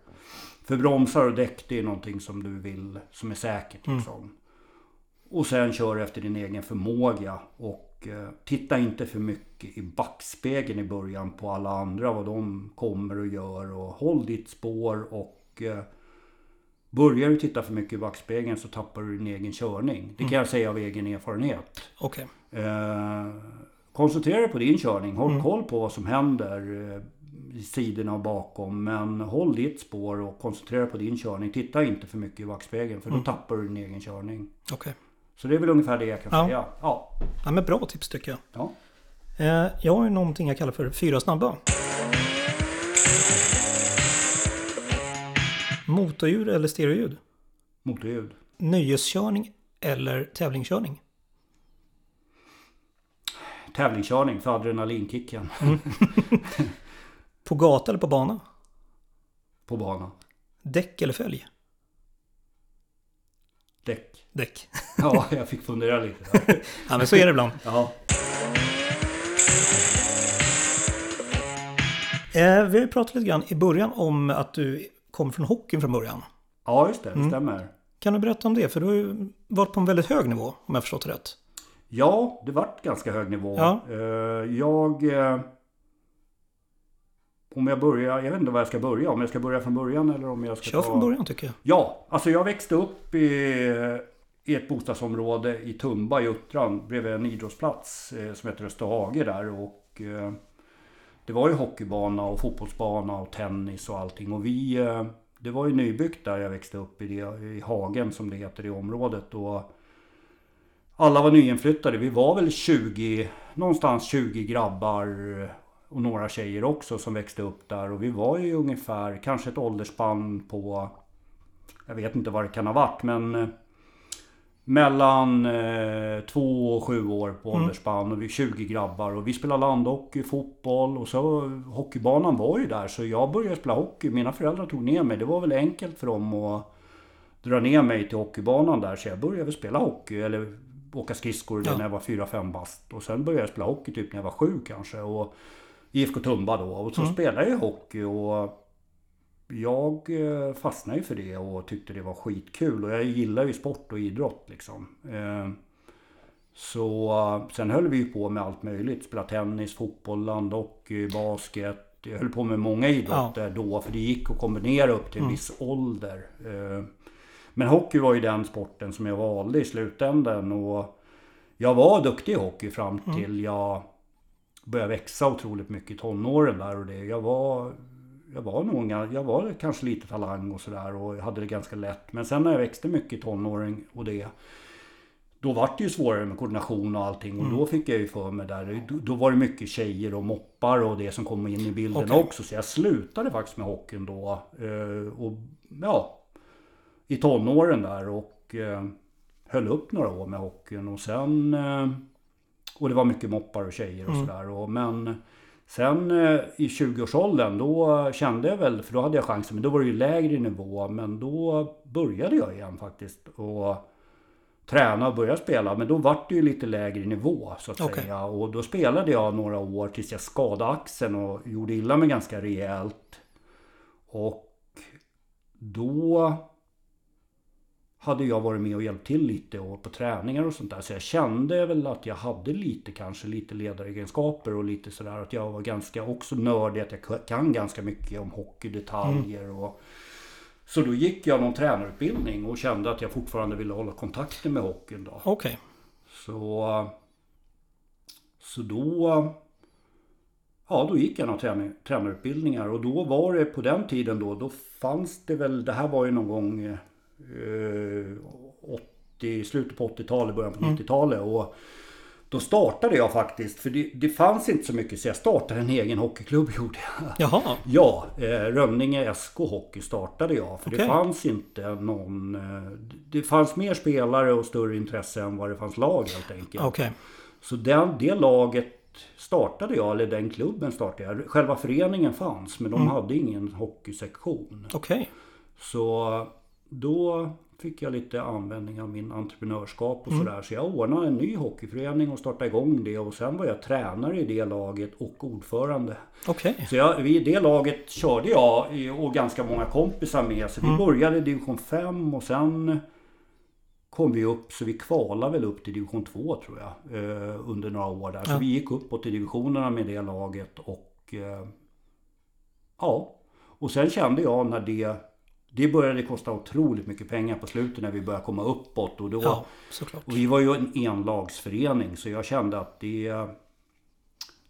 Speaker 2: För bromsar och däck det är någonting som du vill, som är säkert liksom. Och sen kör efter din egen förmåga och eh, titta inte för mycket i backspegeln i början på alla andra vad de kommer och gör och håll ditt spår och eh, Börjar du titta för mycket i backspegeln så tappar du din egen körning. Det kan jag säga av egen erfarenhet.
Speaker 1: Okej.
Speaker 2: Eh, koncentrera dig på din körning. Håll koll på vad som händer eh, i sidorna och bakom. Men håll ditt spår och koncentrera dig på din körning. Titta inte för mycket i backspegeln för då tappar du din egen körning.
Speaker 1: Okej.
Speaker 2: Så det är väl ungefär det jag kan
Speaker 1: Ja.
Speaker 2: säga. Ja.
Speaker 1: Ja, men bra tips tycker jag.
Speaker 2: ja.
Speaker 1: Eh, jag har ju någonting jag kallar för fyra snabba. Motorljud eller stereoljud?
Speaker 2: Motorljud.
Speaker 1: Nöjeskörning eller tävlingskörning?
Speaker 2: Tävlingskörning för adrenalinkicken
Speaker 1: På gata eller på bana?
Speaker 2: på banan.
Speaker 1: Däck eller fälg?
Speaker 2: Däck.
Speaker 1: Däck.
Speaker 2: Ja, jag fick fundera lite
Speaker 1: ja, men så är det ibland.
Speaker 2: Ja.
Speaker 1: Eh, vi har ju pratat lite grann i början om att du kom från hockeyn från början.
Speaker 2: ja, just det. Det
Speaker 1: Mm.
Speaker 2: stämmer.
Speaker 1: Kan du berätta om det? För du har ju varit på en väldigt hög nivå, om jag förstått det rätt.
Speaker 2: Ja, det vart ganska hög nivå.
Speaker 1: Ja.
Speaker 2: Eh, Jag... eh, Om jag börjar, jag vet inte var jag ska börja. Om jag ska börja från början eller om jag ska
Speaker 1: Kör
Speaker 2: ta...
Speaker 1: från början tycker jag.
Speaker 2: Ja, alltså jag växte upp i, i ett bostadsområde i Tumba i Uttran bredvid en idrottsplats eh, som heter Österhage där. Och, eh, det var ju hockeybana och fotbollsbana och tennis och allting. Och vi, eh, det var ju nybyggt där jag växte upp i, det, i Hagen som det heter i området. Och alla var nyinflyttade. Vi var väl 20, någonstans 20 grabbar och några tjejer också som växte upp där. Och vi var ju ungefär, kanske ett åldersspann på jag vet inte vad det kan ha varit men eh, mellan eh, två och sju år på åldersspann och vi är 20 grabbar och vi spelade landhockey, fotboll och så hockeybanan var ju där så jag började spela hockey. Mina föräldrar tog ner mig. Det var väl enkelt för dem att dra ner mig till hockeybanan där så jag började väl spela hockey eller åka skridskor
Speaker 1: Ja.
Speaker 2: när jag var 4-5 bast. Och sen började jag spela hockey typ när jag var sju kanske. Och IFK Tumba då. Och så spelade jag hockey och jag eh, fastnade ju för det och tyckte det var skitkul. Och jag gillar ju sport och idrott liksom. Eh, Så eh, sen höll vi ju på med allt möjligt. Spela tennis, fotboll, landhockey, basket. Jag höll på med många idrotter då. För det gick att kombinera upp till en viss ålder. Men hockey var ju den sporten som jag valde i slutändan. Och jag var duktig i hockey fram till jag började växa otroligt mycket i tonåren där och det. Jag var, jag var nog, jag var kanske lite talang och sådär och jag hade det ganska lätt. Men sen när jag växte mycket i tonåren och det. Då var det ju svårare med koordination och allting och då fick jag ju för mig där. Då, då var det mycket tjejer och moppar och det som kom in i bilden
Speaker 1: Okej.
Speaker 2: också. Så jag slutade faktiskt med hockeyn då. eh, Och ja, i tonåren där och eh, höll upp några år med hockeyn och sen eh, och det var mycket moppar och tjejer och sådär. Och, men sen eh, i 20-årsåldern då kände jag väl, för då hade jag chansen, men då var det ju lägre nivå. Men då började jag igen faktiskt. Och träna och börja spela. Men då var det ju lite lägre nivå så att
Speaker 1: Okej.
Speaker 2: säga. Och då spelade jag några år tills jag skadade axeln och gjorde illa mig ganska rejält. Och då hade jag varit med och hjälpt till lite och på träningar och sånt där. Så jag kände väl att jag hade lite kanske lite ledaregenskaper och lite sådär att jag var ganska också nördig. Att jag kan ganska mycket om hockeydetaljer och så då gick jag någon tränarutbildning och kände att jag fortfarande ville hålla kontakten med hockeyn då.
Speaker 1: Okej.
Speaker 2: Så, så då, ja, då gick jag några träning, tränarutbildningar och då var det på den tiden då, då fanns det väl, det här var ju någon gång eh, 80, slutet på 80-talet, början på 90-talet och då startade jag faktiskt, för det, det fanns inte så mycket så jag startade en egen hockeyklubb gjorde jag.
Speaker 1: Jaha.
Speaker 2: Ja, eh, Rönninge SK Hockey startade jag. För det
Speaker 1: Okej.
Speaker 2: fanns inte någon... Eh, det fanns mer spelare och större intresse än vad det fanns lag helt enkelt.
Speaker 1: Okej.
Speaker 2: Så den, det laget startade jag, eller den klubben startade jag. Själva föreningen fanns, men de
Speaker 1: Mm.
Speaker 2: hade ingen hockeysektion.
Speaker 1: Okej.
Speaker 2: Så då fick jag lite användning av min entreprenörskap
Speaker 1: Mm.
Speaker 2: och sådär. Så jag ordnade en ny hockeyförening och startade igång det. Och sen var jag tränare i det laget och ordförande.
Speaker 1: Okej.
Speaker 2: Så jag, i det laget körde jag och ganska många kompisar med. Så vi
Speaker 1: Mm.
Speaker 2: började i division 5 och sen kom vi upp så vi kvalade väl upp till division 2 tror jag. Eh, under några år där. Så
Speaker 1: Ja.
Speaker 2: vi gick uppåt i divisionerna med det laget och eh, ja. Och sen kände jag när det det började kosta otroligt mycket pengar på slutet när vi började komma uppåt. Och, då,
Speaker 1: Ja,
Speaker 2: och vi var ju en enlagsförening så jag kände att det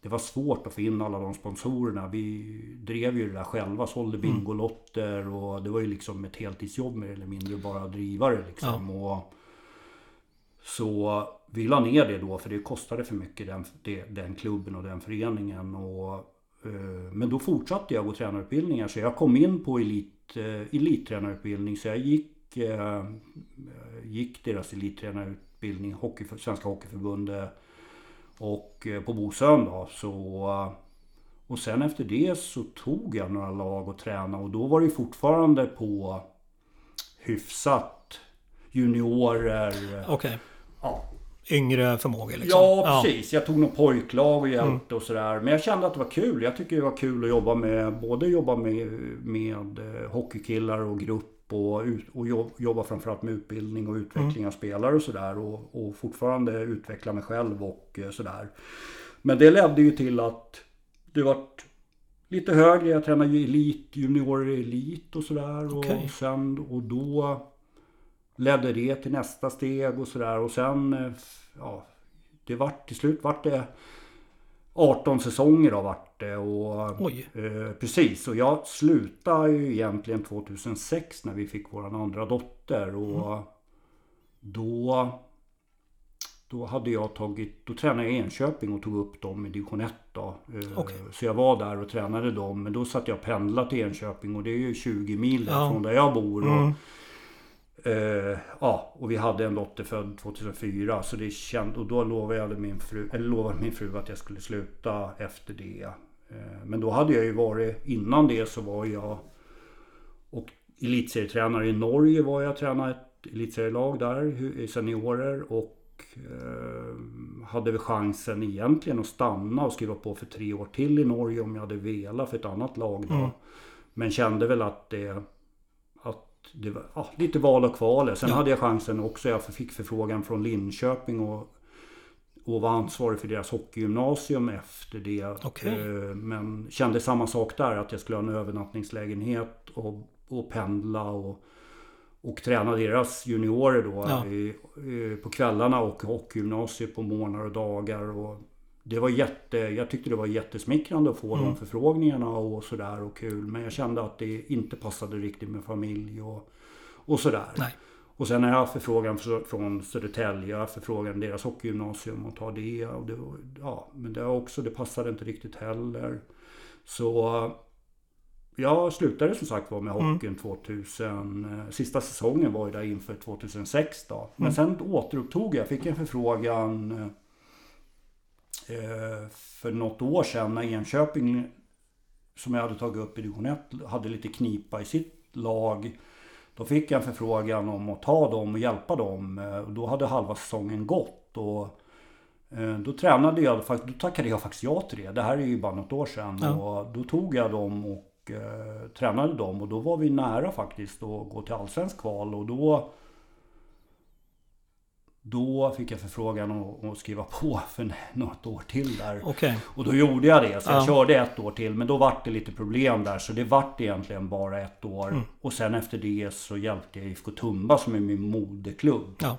Speaker 2: det var svårt att få in alla de sponsorerna. Vi drev ju det där själva, sålde bingolotter och det var ju liksom ett heltidsjobb mer eller mindre bara att driva det liksom. Och så vi la ner det då för det kostade för mycket den, den klubben och den föreningen. Och, men då fortsatte jag gå tränarutbildningar så jag kom in på elit, eh, elittränarutbildning. Så jag gick, eh, gick deras elittränarutbildning, hockey, Svenska Hockeyförbundet och eh, på Bosön då. Så, eh, och sen efter det så tog jag några lag och tränade och då var det fortfarande på hyfsat juniorer.
Speaker 1: Okej.
Speaker 2: Ja,
Speaker 1: Yngre förmågor liksom.
Speaker 2: Ja, precis. Jag tog nog pojklag och hjälpte och sådär. Men jag kände att det var kul. Jag tycker det var kul att jobba med, både jobba med, med eh, hockeykillar och grupp och, och jobb, jobba framförallt med utbildning och utveckling av spelare och sådär. Och, och fortfarande utveckla mig själv och eh, sådär. Men det ledde ju till att det vart lite högre. Jag tränade ju elit, juniorer elit och sådär.
Speaker 1: Okej.
Speaker 2: Och, sen, och då ledde det till nästa steg och sådär. Och sen, eh, ja, det vart till slut vart det 18 säsonger då vart det. Och,
Speaker 1: Oj.
Speaker 2: eh, precis, och jag slutade ju egentligen 2006 när vi fick våran andra dotter. Och då, då hade jag tagit, då tränade jag i Enköping och tog upp dem i division 1 då. Eh,
Speaker 1: Okej.
Speaker 2: Så jag var där och tränade dem. Men då satt jag och pendlade till Enköping och det är ju 20 mil
Speaker 1: Ja.
Speaker 2: från där jag bor. Och,
Speaker 1: Mm.
Speaker 2: Eh, ja, och vi hade en dotter född 2004 så det känd, och då lovade, jag min fru, eller lovade min fru att jag skulle sluta efter det. Eh, men då hade jag ju varit, innan det så var jag och elitserietränare i Norge var jag tränade ett elitserielag där i seniorer och eh, hade väl chansen egentligen att stanna och skriva på för tre år till i Norge om jag hade velat för ett annat lag då.
Speaker 1: Mm.
Speaker 2: Men kände väl att det det var ja, lite val och kval. Sen
Speaker 1: Ja.
Speaker 2: hade jag chansen också. Jag fick förfrågan från Linköping och, och var ansvarig för deras hockeygymnasium efter det.
Speaker 1: Okej.
Speaker 2: Eh, Men kände samma sak där. Att jag skulle ha en övernattningslägenhet och, och pendla och, och träna deras juniorer då
Speaker 1: Ja.
Speaker 2: i, i, på kvällarna och hockeygymnasiet på morgnar och dagar. Och det var jätte, jag tyckte det var jättesmickrande att få
Speaker 1: Mm.
Speaker 2: de förfrågningarna och sådär och kul. Men jag kände att det inte passade riktigt med familj och, och sådär.
Speaker 1: Nej.
Speaker 2: Och sen har jag haft förfrågan fr- från Södertälje, jag har förfrågan deras hockeygymnasium och ta det. Och det ja, men det, också, det passade inte riktigt heller. Så jag slutade som sagt var med
Speaker 1: Mm.
Speaker 2: hockeyn 2000. eh, Sista säsongen var ju där inför 2006 då. Men
Speaker 1: Mm.
Speaker 2: sen återupptog jag. Fick en förfrågan eh, för något år sedan när Enköping som jag hade tagit upp i division 1 hade lite knipa i sitt lag. Då fick jag en förfrågan om att ta dem och hjälpa dem. Eh, och Då hade halva säsongen gått. Och eh, då tränade jag, då tackade jag faktiskt ja till det. Det här är ju bara något år sedan.
Speaker 1: Ja.
Speaker 2: Och då tog jag dem och eh, tränade dem. Och då var vi nära faktiskt att gå till allsvensk kval. Och då då fick jag förfrågan att, skriva på för något år till där.
Speaker 1: Okej.
Speaker 2: Och då gjorde jag det. Så jag
Speaker 1: Ja.
Speaker 2: körde ett år till. Men då vart det lite problem där. Så det vart egentligen bara ett år.
Speaker 1: Mm.
Speaker 2: Och sen efter det så hjälpte jag IFK Tumba som är min moderklubb.
Speaker 1: Ja.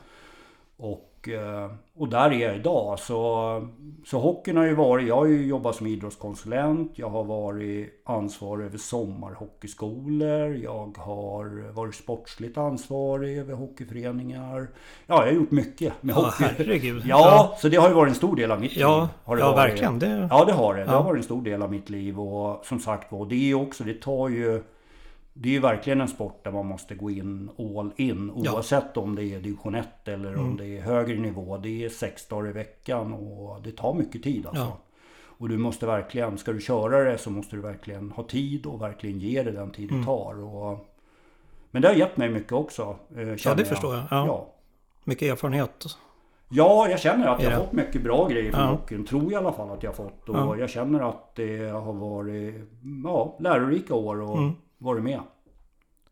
Speaker 2: Och, eh, och där är jag idag. Så, så hockeyn har ju varit... Jag har ju jobbat som idrottskonsulent. Jag har varit ansvarig över sommarhockeyskolor. Jag har varit sportsligt ansvarig över hockeyföreningar. Ja, jag har gjort mycket med
Speaker 1: Ja,
Speaker 2: hockey.
Speaker 1: herregud.
Speaker 2: Ja, så det har ju varit en stor del av mitt
Speaker 1: Ja,
Speaker 2: liv. Har det
Speaker 1: ja
Speaker 2: varit.
Speaker 1: verkligen. Det,
Speaker 2: Ja det har det. Det
Speaker 1: Ja.
Speaker 2: har varit en stor del av mitt liv och som sagt var, det är också, det tar ju det är ju verkligen en sport där man måste gå in all in
Speaker 1: Ja.
Speaker 2: oavsett om det är division 1 eller
Speaker 1: Mm.
Speaker 2: om det är högre nivå. Det är sex dagar i veckan och det tar mycket tid alltså.
Speaker 1: Ja.
Speaker 2: Och du måste verkligen, ska du köra det så måste du verkligen ha tid och verkligen ge det den tid
Speaker 1: Mm.
Speaker 2: det tar. Och, men det har gett mig mycket också. eh, känner
Speaker 1: det förstår jag. Ja.
Speaker 2: ja.
Speaker 1: mycket erfarenhet.
Speaker 2: Ja, jag känner att jag har fått mycket bra grejer från
Speaker 1: Ja.
Speaker 2: hockeyn. Tror jag i alla fall att jag har fått. Och
Speaker 1: Ja.
Speaker 2: jag känner att det har varit ja, lärorika år och
Speaker 1: Mm.
Speaker 2: Varit med.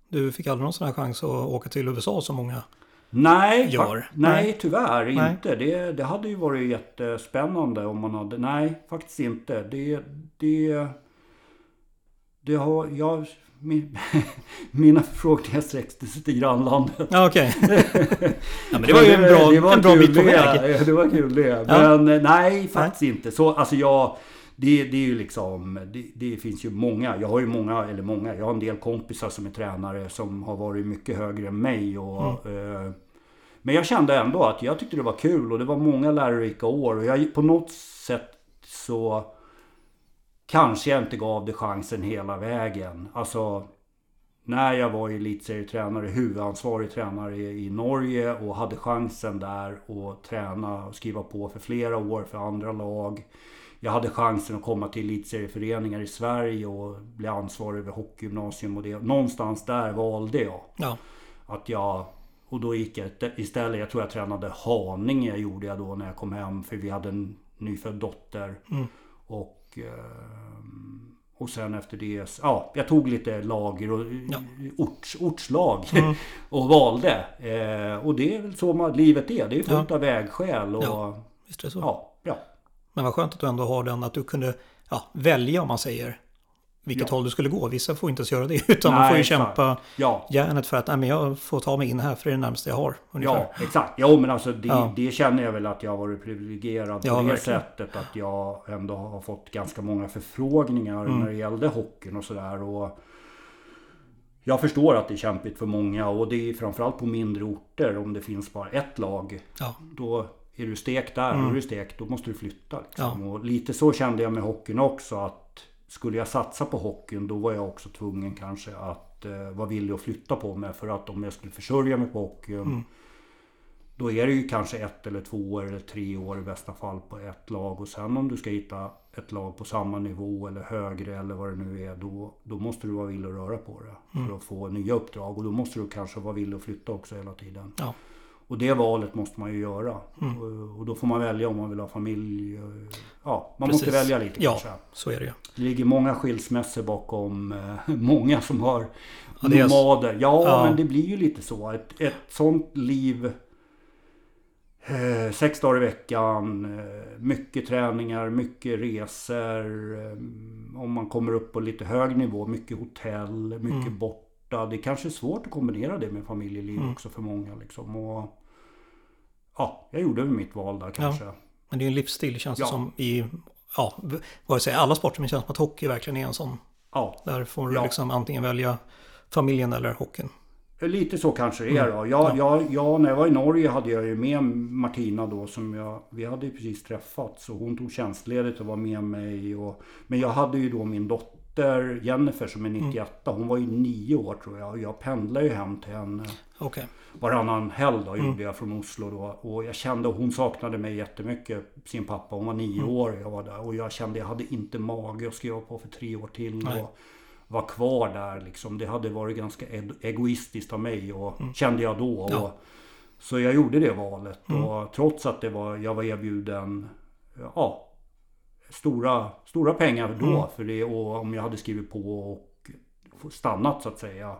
Speaker 1: Du fick aldrig någon sån här chans att åka till USA som många.
Speaker 2: Nej,
Speaker 1: Gör.
Speaker 2: nej,
Speaker 1: Nej.
Speaker 2: tyvärr
Speaker 1: Nej.
Speaker 2: inte. Det, det hade ju varit jättespännande om man hade... Nej, faktiskt inte. Det... det, det har... Jag, min, mina förfrågningar sträckte sig till grannlandet.
Speaker 1: Ja, okej. ja, men det var ju en bra,
Speaker 2: det var
Speaker 1: en bra bit på
Speaker 2: det.
Speaker 1: väg.
Speaker 2: Det var kul det.
Speaker 1: Ja.
Speaker 2: Men eh, nej, faktiskt inte. Så alltså jag... Det, det är ju liksom, det, det finns ju många, jag har ju många, eller många, jag har en del kompisar som är tränare som har varit mycket högre än mig. Och,
Speaker 1: Mm.
Speaker 2: eh, men jag kände ändå att jag tyckte det var kul och det var många lärorika år. Och jag, på något sätt så kanske jag inte gav det chansen hela vägen. Alltså när jag var elitserietränare, huvudansvarig tränare i Norge och hade chansen där att träna och skriva på för flera år för andra lag. Jag hade chansen att komma till elitserieföreningar i Sverige och bli ansvarig över hockeygymnasium och det. Någonstans där valde jag
Speaker 1: Ja,
Speaker 2: att jag Och då gick jag istället, jag tror jag tränade Haninge gjorde jag då när jag kom hem. För vi hade en nyfödd dotter.
Speaker 1: Mm.
Speaker 2: Och, eh, och sen efter det, ja, jag tog lite lager och
Speaker 1: Ja.
Speaker 2: orts, ortslag.
Speaker 1: Mm.
Speaker 2: och valde. Eh, och det är väl så man, livet är. Det är fullt av vägskäl. Och,
Speaker 1: Ja.
Speaker 2: ja.
Speaker 1: Visst är det så?
Speaker 2: Ja, ja,
Speaker 1: Men vad skönt att du ändå har den, att du kunde ja, välja om man säger vilket
Speaker 2: Ja.
Speaker 1: håll du skulle gå. Vissa får inte ens göra det, utan man
Speaker 2: Nej,
Speaker 1: får ju
Speaker 2: exakt.
Speaker 1: kämpa
Speaker 2: ja.
Speaker 1: järnet för att men jag får ta mig in här för det är det närmaste jag har. Ungefär.
Speaker 2: Ja, exakt. Jo, men alltså det,
Speaker 1: Ja.
Speaker 2: det känner jag väl att jag har varit privilegierad
Speaker 1: Ja,
Speaker 2: på det
Speaker 1: verkligen.
Speaker 2: sättet att jag ändå har fått ganska många förfrågningar
Speaker 1: Mm.
Speaker 2: när det gällde hockeyn och sådär. Och jag förstår att det är kämpigt för många och det är framförallt på mindre orter om det finns bara ett lag.
Speaker 1: Ja.
Speaker 2: Då är du stekt där,
Speaker 1: Mm.
Speaker 2: då är du stekt, då måste du flytta. Liksom. Och lite så kände jag med hockeyn också att skulle jag satsa på hockeyn då var jag också tvungen kanske att eh, vara villig att flytta på mig. För att om jag skulle försörja mig på hockeyn
Speaker 1: Mm.
Speaker 2: då är det ju kanske ett eller två år eller tre år i bästa fall på ett lag. Och sen om du ska hitta ett lag på samma nivå eller högre eller vad det nu är. Då, då måste du vara villig att röra på det.
Speaker 1: Mm.
Speaker 2: För att få nya uppdrag. Och då måste du kanske vara villig att flytta också hela tiden.
Speaker 1: Ja.
Speaker 2: Och det valet måste man ju göra.
Speaker 1: Mm.
Speaker 2: Och, och då får man välja om man vill ha familj. Ja, man
Speaker 1: Precis.
Speaker 2: måste välja lite
Speaker 1: Ja.
Speaker 2: kanske.
Speaker 1: Så är det ju.
Speaker 2: Det ligger många skilsmässor bakom eh, många som har
Speaker 1: Ja, är-
Speaker 2: nomader. Ja,
Speaker 1: Ja.
Speaker 2: men det blir ju lite så. Ett, ett sånt liv eh, sex dagar i veckan, eh, mycket träningar, mycket resor. Eh, om man kommer upp på lite hög nivå, mycket hotell, mycket
Speaker 1: Mm.
Speaker 2: Borta. Det kanske är svårt att kombinera det med familjeliv
Speaker 1: Mm.
Speaker 2: också för många. Liksom. Och, ja, jag gjorde mitt val där kanske.
Speaker 1: Men det är en livsstil känns det
Speaker 2: Ja.
Speaker 1: som i ja, vare sig alla sporter, men känns som att hockey verkligen är en sån.
Speaker 2: Ja,
Speaker 1: Där får du
Speaker 2: Ja.
Speaker 1: liksom antingen välja familjen eller hockeyn.
Speaker 2: Lite så kanske det är
Speaker 1: Mm.
Speaker 2: då. Jag, jag, jag, när jag var i Norge hade jag ju med Martina då som jag... Vi hade ju precis träffats så hon tog tjänstledigt och var med mig. Och, men jag hade ju då min dotter Jennifer som är
Speaker 1: Mm.
Speaker 2: 98. Hon var ju nio år tror jag. Och jag pendlade ju hem till henne
Speaker 1: Okej.
Speaker 2: varannan helg då
Speaker 1: Mm.
Speaker 2: gjorde jag från Oslo då. Och jag kände, hon saknade mig jättemycket. Sin pappa, hon var nio
Speaker 1: Mm.
Speaker 2: år jag var där. Och jag kände, jag hade inte mage att skriva på för tre år till.
Speaker 1: Nej.
Speaker 2: Och vara kvar där liksom. Det hade varit ganska egoistiskt av mig. Och kände jag då.
Speaker 1: Mm. Ja.
Speaker 2: Och, så jag gjorde det valet.
Speaker 1: Mm.
Speaker 2: Och trots att det var, jag var erbjuden ja, stora, stora pengar då.
Speaker 1: Mm.
Speaker 2: För det, och om jag hade skrivit på och stannat så att säga.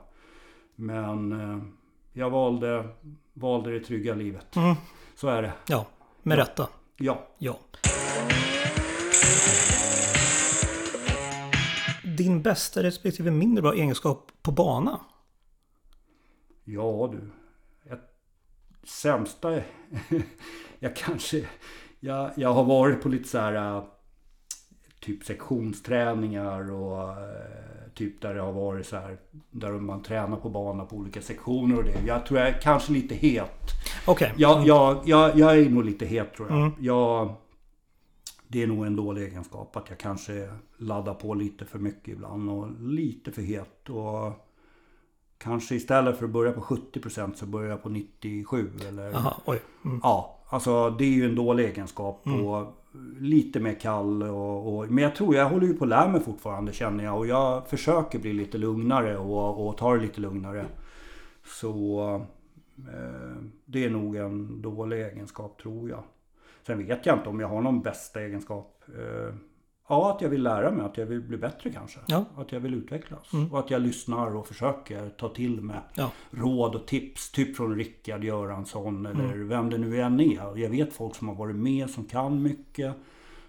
Speaker 2: Men eh, jag valde, valde det trygga livet.
Speaker 1: Mm.
Speaker 2: Så är det.
Speaker 1: Ja, med rätta.
Speaker 2: Ja.
Speaker 1: Ja. Din bästa respektive mindre bra egenskap på bana?
Speaker 2: Ja du. Ett sämsta... jag kanske... Jag, jag har varit på lite så här... Typ sektionsträningar och äh, typ där det har varit så här... Där man tränar på bana på olika sektioner och det. Jag tror jag är kanske lite het.
Speaker 1: Okej.
Speaker 2: Jag, jag, jag, jag är nog lite het tror jag.
Speaker 1: Mm.
Speaker 2: jag. Det är nog en dålig egenskap att jag kanske laddar på lite för mycket ibland och lite för het. Och kanske istället för att börja på 70% så börjar jag på 97 eller...
Speaker 1: Aha, oj. Mm.
Speaker 2: Ja, alltså det är ju en dålig egenskap. Och lite mer kall och, och... Men jag tror jag håller ju på att lära mig fortfarande känner jag. Och jag försöker bli lite lugnare och, och ta det lite lugnare. Så... Eh, det är nog en dålig egenskap tror jag. Sen vet jag inte om jag har någon bästa egenskap. Eh, ja, att jag vill lära mig, att jag vill bli bättre kanske.
Speaker 1: Ja.
Speaker 2: Att jag vill utvecklas.
Speaker 1: Mm.
Speaker 2: Och att jag lyssnar och försöker ta till mig
Speaker 1: Ja.
Speaker 2: råd och tips. Typ från Rickard Göransson eller
Speaker 1: Mm.
Speaker 2: vem det nu än är. Jag vet folk som har varit med som kan mycket.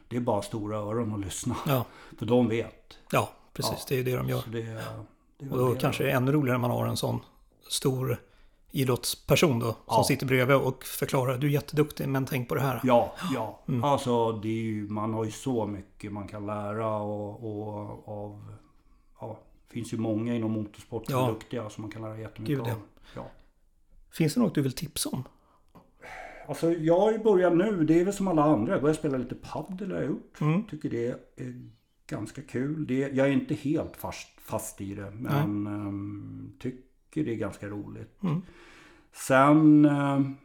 Speaker 2: Det är bara stora öron att lyssna.
Speaker 1: Ja,
Speaker 2: För de vet.
Speaker 1: ja precis. Det är det de gör.
Speaker 2: Det, det
Speaker 1: Och då
Speaker 2: det.
Speaker 1: kanske det är ännu roligare när man har en sån stor idrottsperson då. Som
Speaker 2: Ja.
Speaker 1: sitter bredvid och förklarar. Du är jätteduktig men tänk på det här.
Speaker 2: Ja, ja.
Speaker 1: Mm.
Speaker 2: Alltså det är ju, man har ju så mycket man kan lära och, och av... Ja, det finns ju många inom motorsport som
Speaker 1: Ja.
Speaker 2: är duktiga som man kan lära jättemycket
Speaker 1: Gud,
Speaker 2: av. Ja.
Speaker 1: Finns det något du vill tipsa om?
Speaker 2: Alltså jag har ju börjat nu, det är väl som alla andra. Jag börjar spela lite padel har jag gjort.
Speaker 1: Mm.
Speaker 2: Tycker det är ganska kul. Det, jag är inte helt fast, fast i det. Men ehm, tycker det är ganska roligt.
Speaker 1: Mm.
Speaker 2: Sen, ehm,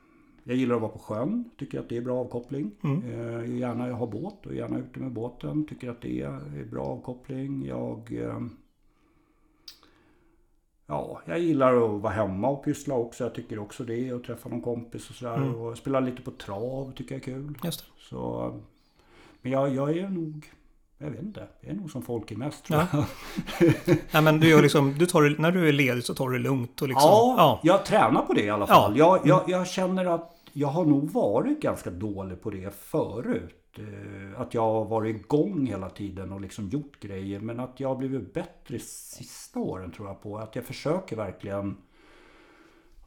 Speaker 2: jag gillar att vara på sjön. Tycker att det är bra avkoppling.
Speaker 1: Mm.
Speaker 2: Eh, gärna jag har båt och gärna ute med båten. Tycker att det är bra avkoppling. Jag... ehm, Ja, jag gillar att vara hemma och pyssla också. Jag tycker också det. Och träffa någon kompis och sådär.
Speaker 1: Mm.
Speaker 2: Och spela lite på trav tycker jag är kul.
Speaker 1: Just det.
Speaker 2: Så, men jag, jag är nog... Jag vet inte. Jag är nog som folk är mest tror
Speaker 1: Ja.
Speaker 2: jag.
Speaker 1: Nej, men du gör liksom, du tar det, när du är ledig så tar du det lugnt och liksom...
Speaker 2: Ja,
Speaker 1: ja.
Speaker 2: jag tränar på det i alla
Speaker 1: Ja.
Speaker 2: fall. Jag, jag, jag känner att jag har nog varit ganska dålig på det förut. Eh, Att jag har varit igång hela tiden och liksom gjort grejer. Men att jag har blivit bättre sista åren tror jag på. Att jag försöker verkligen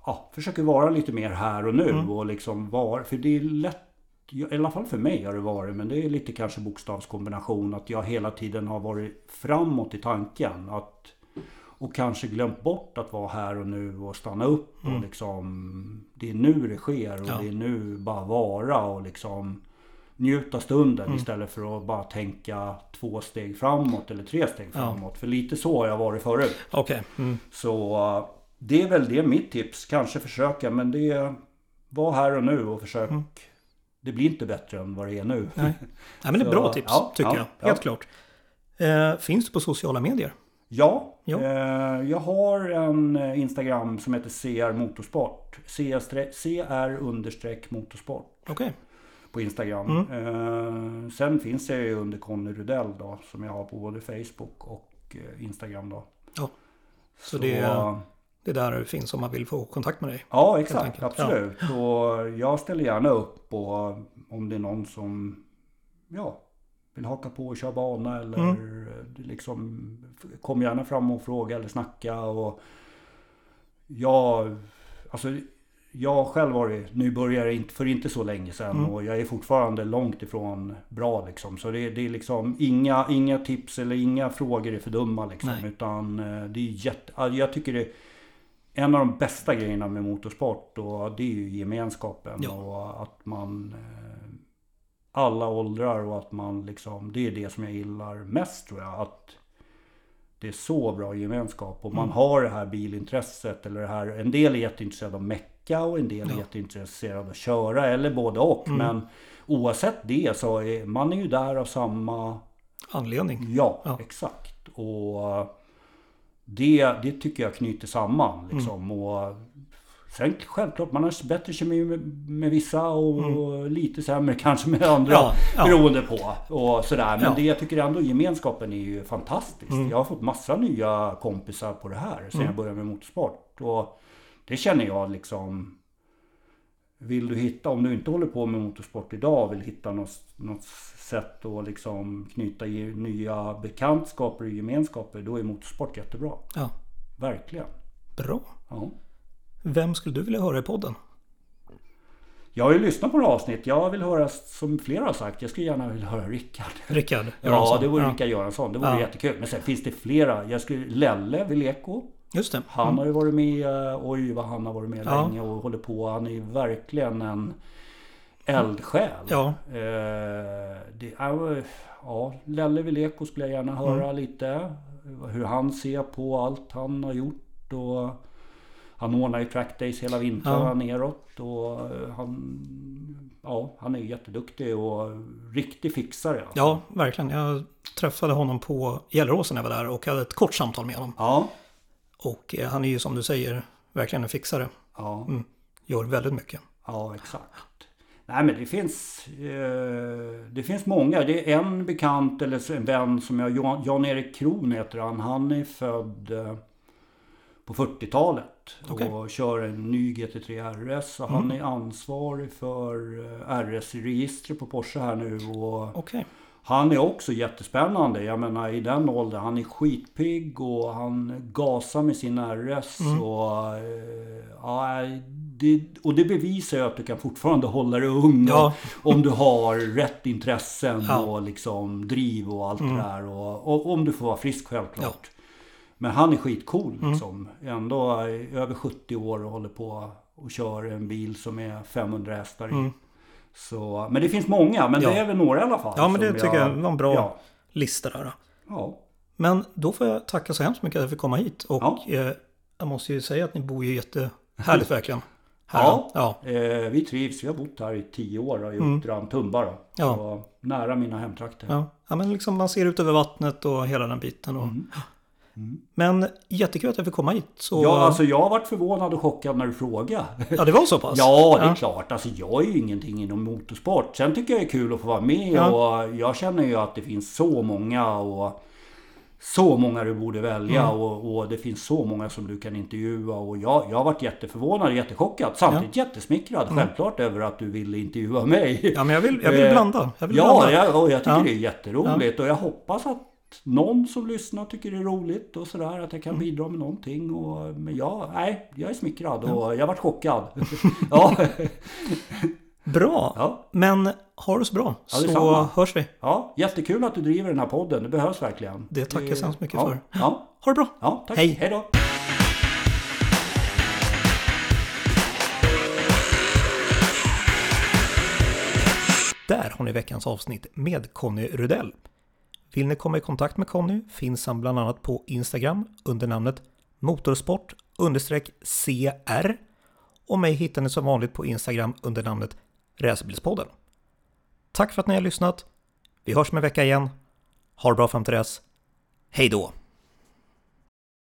Speaker 2: ja, försöker vara lite mer här och nu.
Speaker 1: Mm.
Speaker 2: Och liksom vara, för det är lätt i alla fall för mig har det varit, men det är lite kanske bokstavskombination. Att jag hela tiden har varit framåt i tanken. Att, och kanske glömt bort att vara här och nu och stanna upp. Och liksom, det är nu det sker och
Speaker 1: Mm. Ja.
Speaker 2: det är nu bara vara och liksom njuta stunden
Speaker 1: Mm.
Speaker 2: istället för att bara tänka två steg framåt eller tre steg
Speaker 1: Ja.
Speaker 2: framåt. För lite så har jag varit förut.
Speaker 1: Okej. Mm.
Speaker 2: Så det är väl det mitt tips. Kanske försöka men det är var här och nu och försök. Det blir inte bättre än vad det är nu.
Speaker 1: Nej. Nej, men det är
Speaker 2: Så,
Speaker 1: bra tips,
Speaker 2: ja,
Speaker 1: tycker
Speaker 2: ja,
Speaker 1: jag. Helt klart. Eh, finns du på sociala medier?
Speaker 2: Ja,
Speaker 1: Ja.
Speaker 2: Eh, jag har en eh, Instagram som heter CR Motorsport. CR, CR understreck motorsport
Speaker 1: Okej.
Speaker 2: på Instagram.
Speaker 1: Mm.
Speaker 2: Eh, sen finns det ju under Conny Rudell då som jag har på både Facebook och eh, Instagram då.
Speaker 1: Ja. Så det är-
Speaker 2: eh,
Speaker 1: Det är där det finns om man vill få kontakt med dig.
Speaker 2: Ja, exakt. Absolut. Och jag ställer gärna upp och om det är någon som ja, vill haka på och köra bana eller
Speaker 1: Mm.
Speaker 2: liksom kom gärna fram och fråga eller snacka. Och jag, alltså, jag själv varit nybörjare för inte så länge sedan
Speaker 1: Mm.
Speaker 2: och jag är fortfarande långt ifrån bra liksom. Så det, det är liksom inga, inga tips eller inga frågor är för dumma liksom.
Speaker 1: Nej.
Speaker 2: Utan eh, det är jätte, ja, jag tycker det en av de bästa grejerna med motorsport och det är ju gemenskapen
Speaker 1: Ja.
Speaker 2: och att man eh, alla åldrar och att man liksom det är det som jag gillar mest tror jag att det är så bra gemenskap och man
Speaker 1: Mm.
Speaker 2: har det här bilintresset eller det här en del är jätteintresserade av mecka och en del är
Speaker 1: Ja.
Speaker 2: jätteintresserade av att köra eller både och
Speaker 1: Mm.
Speaker 2: men oavsett det så är man är ju där av samma
Speaker 1: Anledning.
Speaker 2: Ja,
Speaker 1: Ja.
Speaker 2: exakt. Och det, det tycker jag knyter samman.
Speaker 1: Mm.
Speaker 2: Liksom. Och sen självklart, man har bättre kemi med, med vissa och lite sämre kanske med andra.
Speaker 1: Mm. Ja, ja.
Speaker 2: Beroende på. Och sådär. Men
Speaker 1: Ja.
Speaker 2: det jag tycker ändå gemenskapen är ju fantastisk.
Speaker 1: Mm.
Speaker 2: Jag har fått massa nya kompisar på det här sen
Speaker 1: Mm.
Speaker 2: jag började med motorsport. Och det känner jag liksom vill du hitta, om du inte håller på med motorsport idag, vill hitta något, något sätt att liksom knyta nya bekantskaper och gemenskaper, då är motorsport jättebra.
Speaker 1: Ja.
Speaker 2: Verkligen.
Speaker 1: Bra.
Speaker 2: Ja.
Speaker 1: Vem skulle du vilja höra i podden?
Speaker 2: Jag har ju lyssnat på några avsnitt. Jag vill höra, som flera har sagt, jag skulle gärna vilja höra Rickard.
Speaker 1: Rickard
Speaker 2: Ja,
Speaker 1: Göransson.
Speaker 2: det vore
Speaker 1: ja.
Speaker 2: Rickard Göransson. Det vore
Speaker 1: Ja.
Speaker 2: jättekul. Men sen finns det flera. Jag skulle, Lelle Vileko.
Speaker 1: Just det.
Speaker 2: Han
Speaker 1: Mm.
Speaker 2: har ju varit med, eh, oj vad han har varit med
Speaker 1: Ja.
Speaker 2: länge och håller på. Han är ju verkligen en eldsjäl.
Speaker 1: Ja.
Speaker 2: Eh, det, ja, Lelle Vileko skulle jag gärna höra
Speaker 1: Mm.
Speaker 2: lite. Hur han ser på allt han har gjort. Och han ordnar ju trackdays hela vintrarna
Speaker 1: Ja.
Speaker 2: neråt. Och eh, han, ja, han är jätteduktig och riktig fixare. Alltså.
Speaker 1: Ja, verkligen. Jag träffade honom på Gelleråsen när jag var där och hade ett kort samtal med honom.
Speaker 2: Ja,
Speaker 1: Och eh, han är ju som du säger verkligen en fixare.
Speaker 2: ja.
Speaker 1: Mm. Gör väldigt mycket.
Speaker 2: Ja, exakt. Nej men det finns eh, Det finns många. Det är en bekant eller så- en vän som jag Jan- Jan-Erik Kron heter han. Han är född eh, på 40-talet
Speaker 1: Okej.
Speaker 2: och kör en ny GT3 RS. Och Han är ansvarig för eh, RS-registret på Porsche här nu. Och
Speaker 1: Okej.
Speaker 2: han är också jättespännande. Jag menar i den åldern. Han är skitpigg och han gasar med sin RS.
Speaker 1: Mm.
Speaker 2: Och, eh, ja, det, och det bevisar ju att du kan fortfarande hålla dig ung.
Speaker 1: Ja.
Speaker 2: Och, om du har rätt intressen
Speaker 1: Ja. Mm.
Speaker 2: och liksom driv och allt det där. Och, och om du får vara frisk självklart.
Speaker 1: Ja.
Speaker 2: Men han är skitcool
Speaker 1: Mm.
Speaker 2: liksom. Ändå är över 70 år och håller på och kör en bil som är 500 hästar i.
Speaker 1: Mm.
Speaker 2: Så, men det finns många, men det är väl några i alla fall.
Speaker 1: Ja, men det tycker jag var en bra lista där.
Speaker 2: ja.
Speaker 1: Men då får jag tacka så hemskt mycket att jag fick komma hit. Och eh, jag måste ju säga att ni bor ju jättehärligt verkligen.
Speaker 2: Ja.
Speaker 1: ja.
Speaker 2: Eh, vi trivs. Vi har bott här i 10 år och i Uttran, Tumba då.
Speaker 1: Mm. Ja.
Speaker 2: Så nära mina hemtrakter.
Speaker 1: Ja. ja, men liksom man ser ut över vattnet och hela den biten. Och,
Speaker 2: Mm.
Speaker 1: Men jättekul att jag fick komma hit. Så...
Speaker 2: Ja, alltså jag har varit förvånad och chockad när du frågar.
Speaker 1: Ja, det var så pass?
Speaker 2: Ja, det är klart. Alltså jag är ju ingenting inom motorsport. Sen tycker jag det är kul att få vara med
Speaker 1: Ja.
Speaker 2: och jag känner ju att det finns så många och så många du borde välja
Speaker 1: Mm.
Speaker 2: och, och det finns så många som du kan intervjua och jag, jag har varit jätteförvånad och jättechockad. Samtidigt jättesmickrad självklart över att du ville intervjua mig.
Speaker 1: Mm. Ja, men jag vill, jag vill
Speaker 2: Eh,
Speaker 1: blanda. Jag vill
Speaker 2: Ja,
Speaker 1: blanda.
Speaker 2: jag, och jag tycker
Speaker 1: Ja.
Speaker 2: det är jätteroligt och jag hoppas att någon som lyssnar tycker det är roligt och sådär att jag kan bidra med någonting. Och, men ja, nej, jag är smickrad och jag varit chockad. ja,
Speaker 1: Bra!
Speaker 2: ja,
Speaker 1: Men ha det så bra,
Speaker 2: Ja,
Speaker 1: så
Speaker 2: detsamma.
Speaker 1: hörs vi.
Speaker 2: ja, jättekul att du driver den här podden. Det behövs verkligen.
Speaker 1: Det tackar jag så hemskt mycket
Speaker 2: ja,
Speaker 1: för.
Speaker 2: Ja,
Speaker 1: Ha det bra!
Speaker 2: ja, tack.
Speaker 1: Hej.
Speaker 2: Hej då.
Speaker 1: Där har ni veckans avsnitt med Conny Rudell. Vill ni komma i kontakt med Conny finns han bland annat på Instagram under namnet motorsport CR och mig hittar ni som vanligt på Instagram under namnet Racerbilspodden. Tack för att ni har lyssnat. Vi hörs om en vecka igen. Ha det bra fram till dess. Hej då!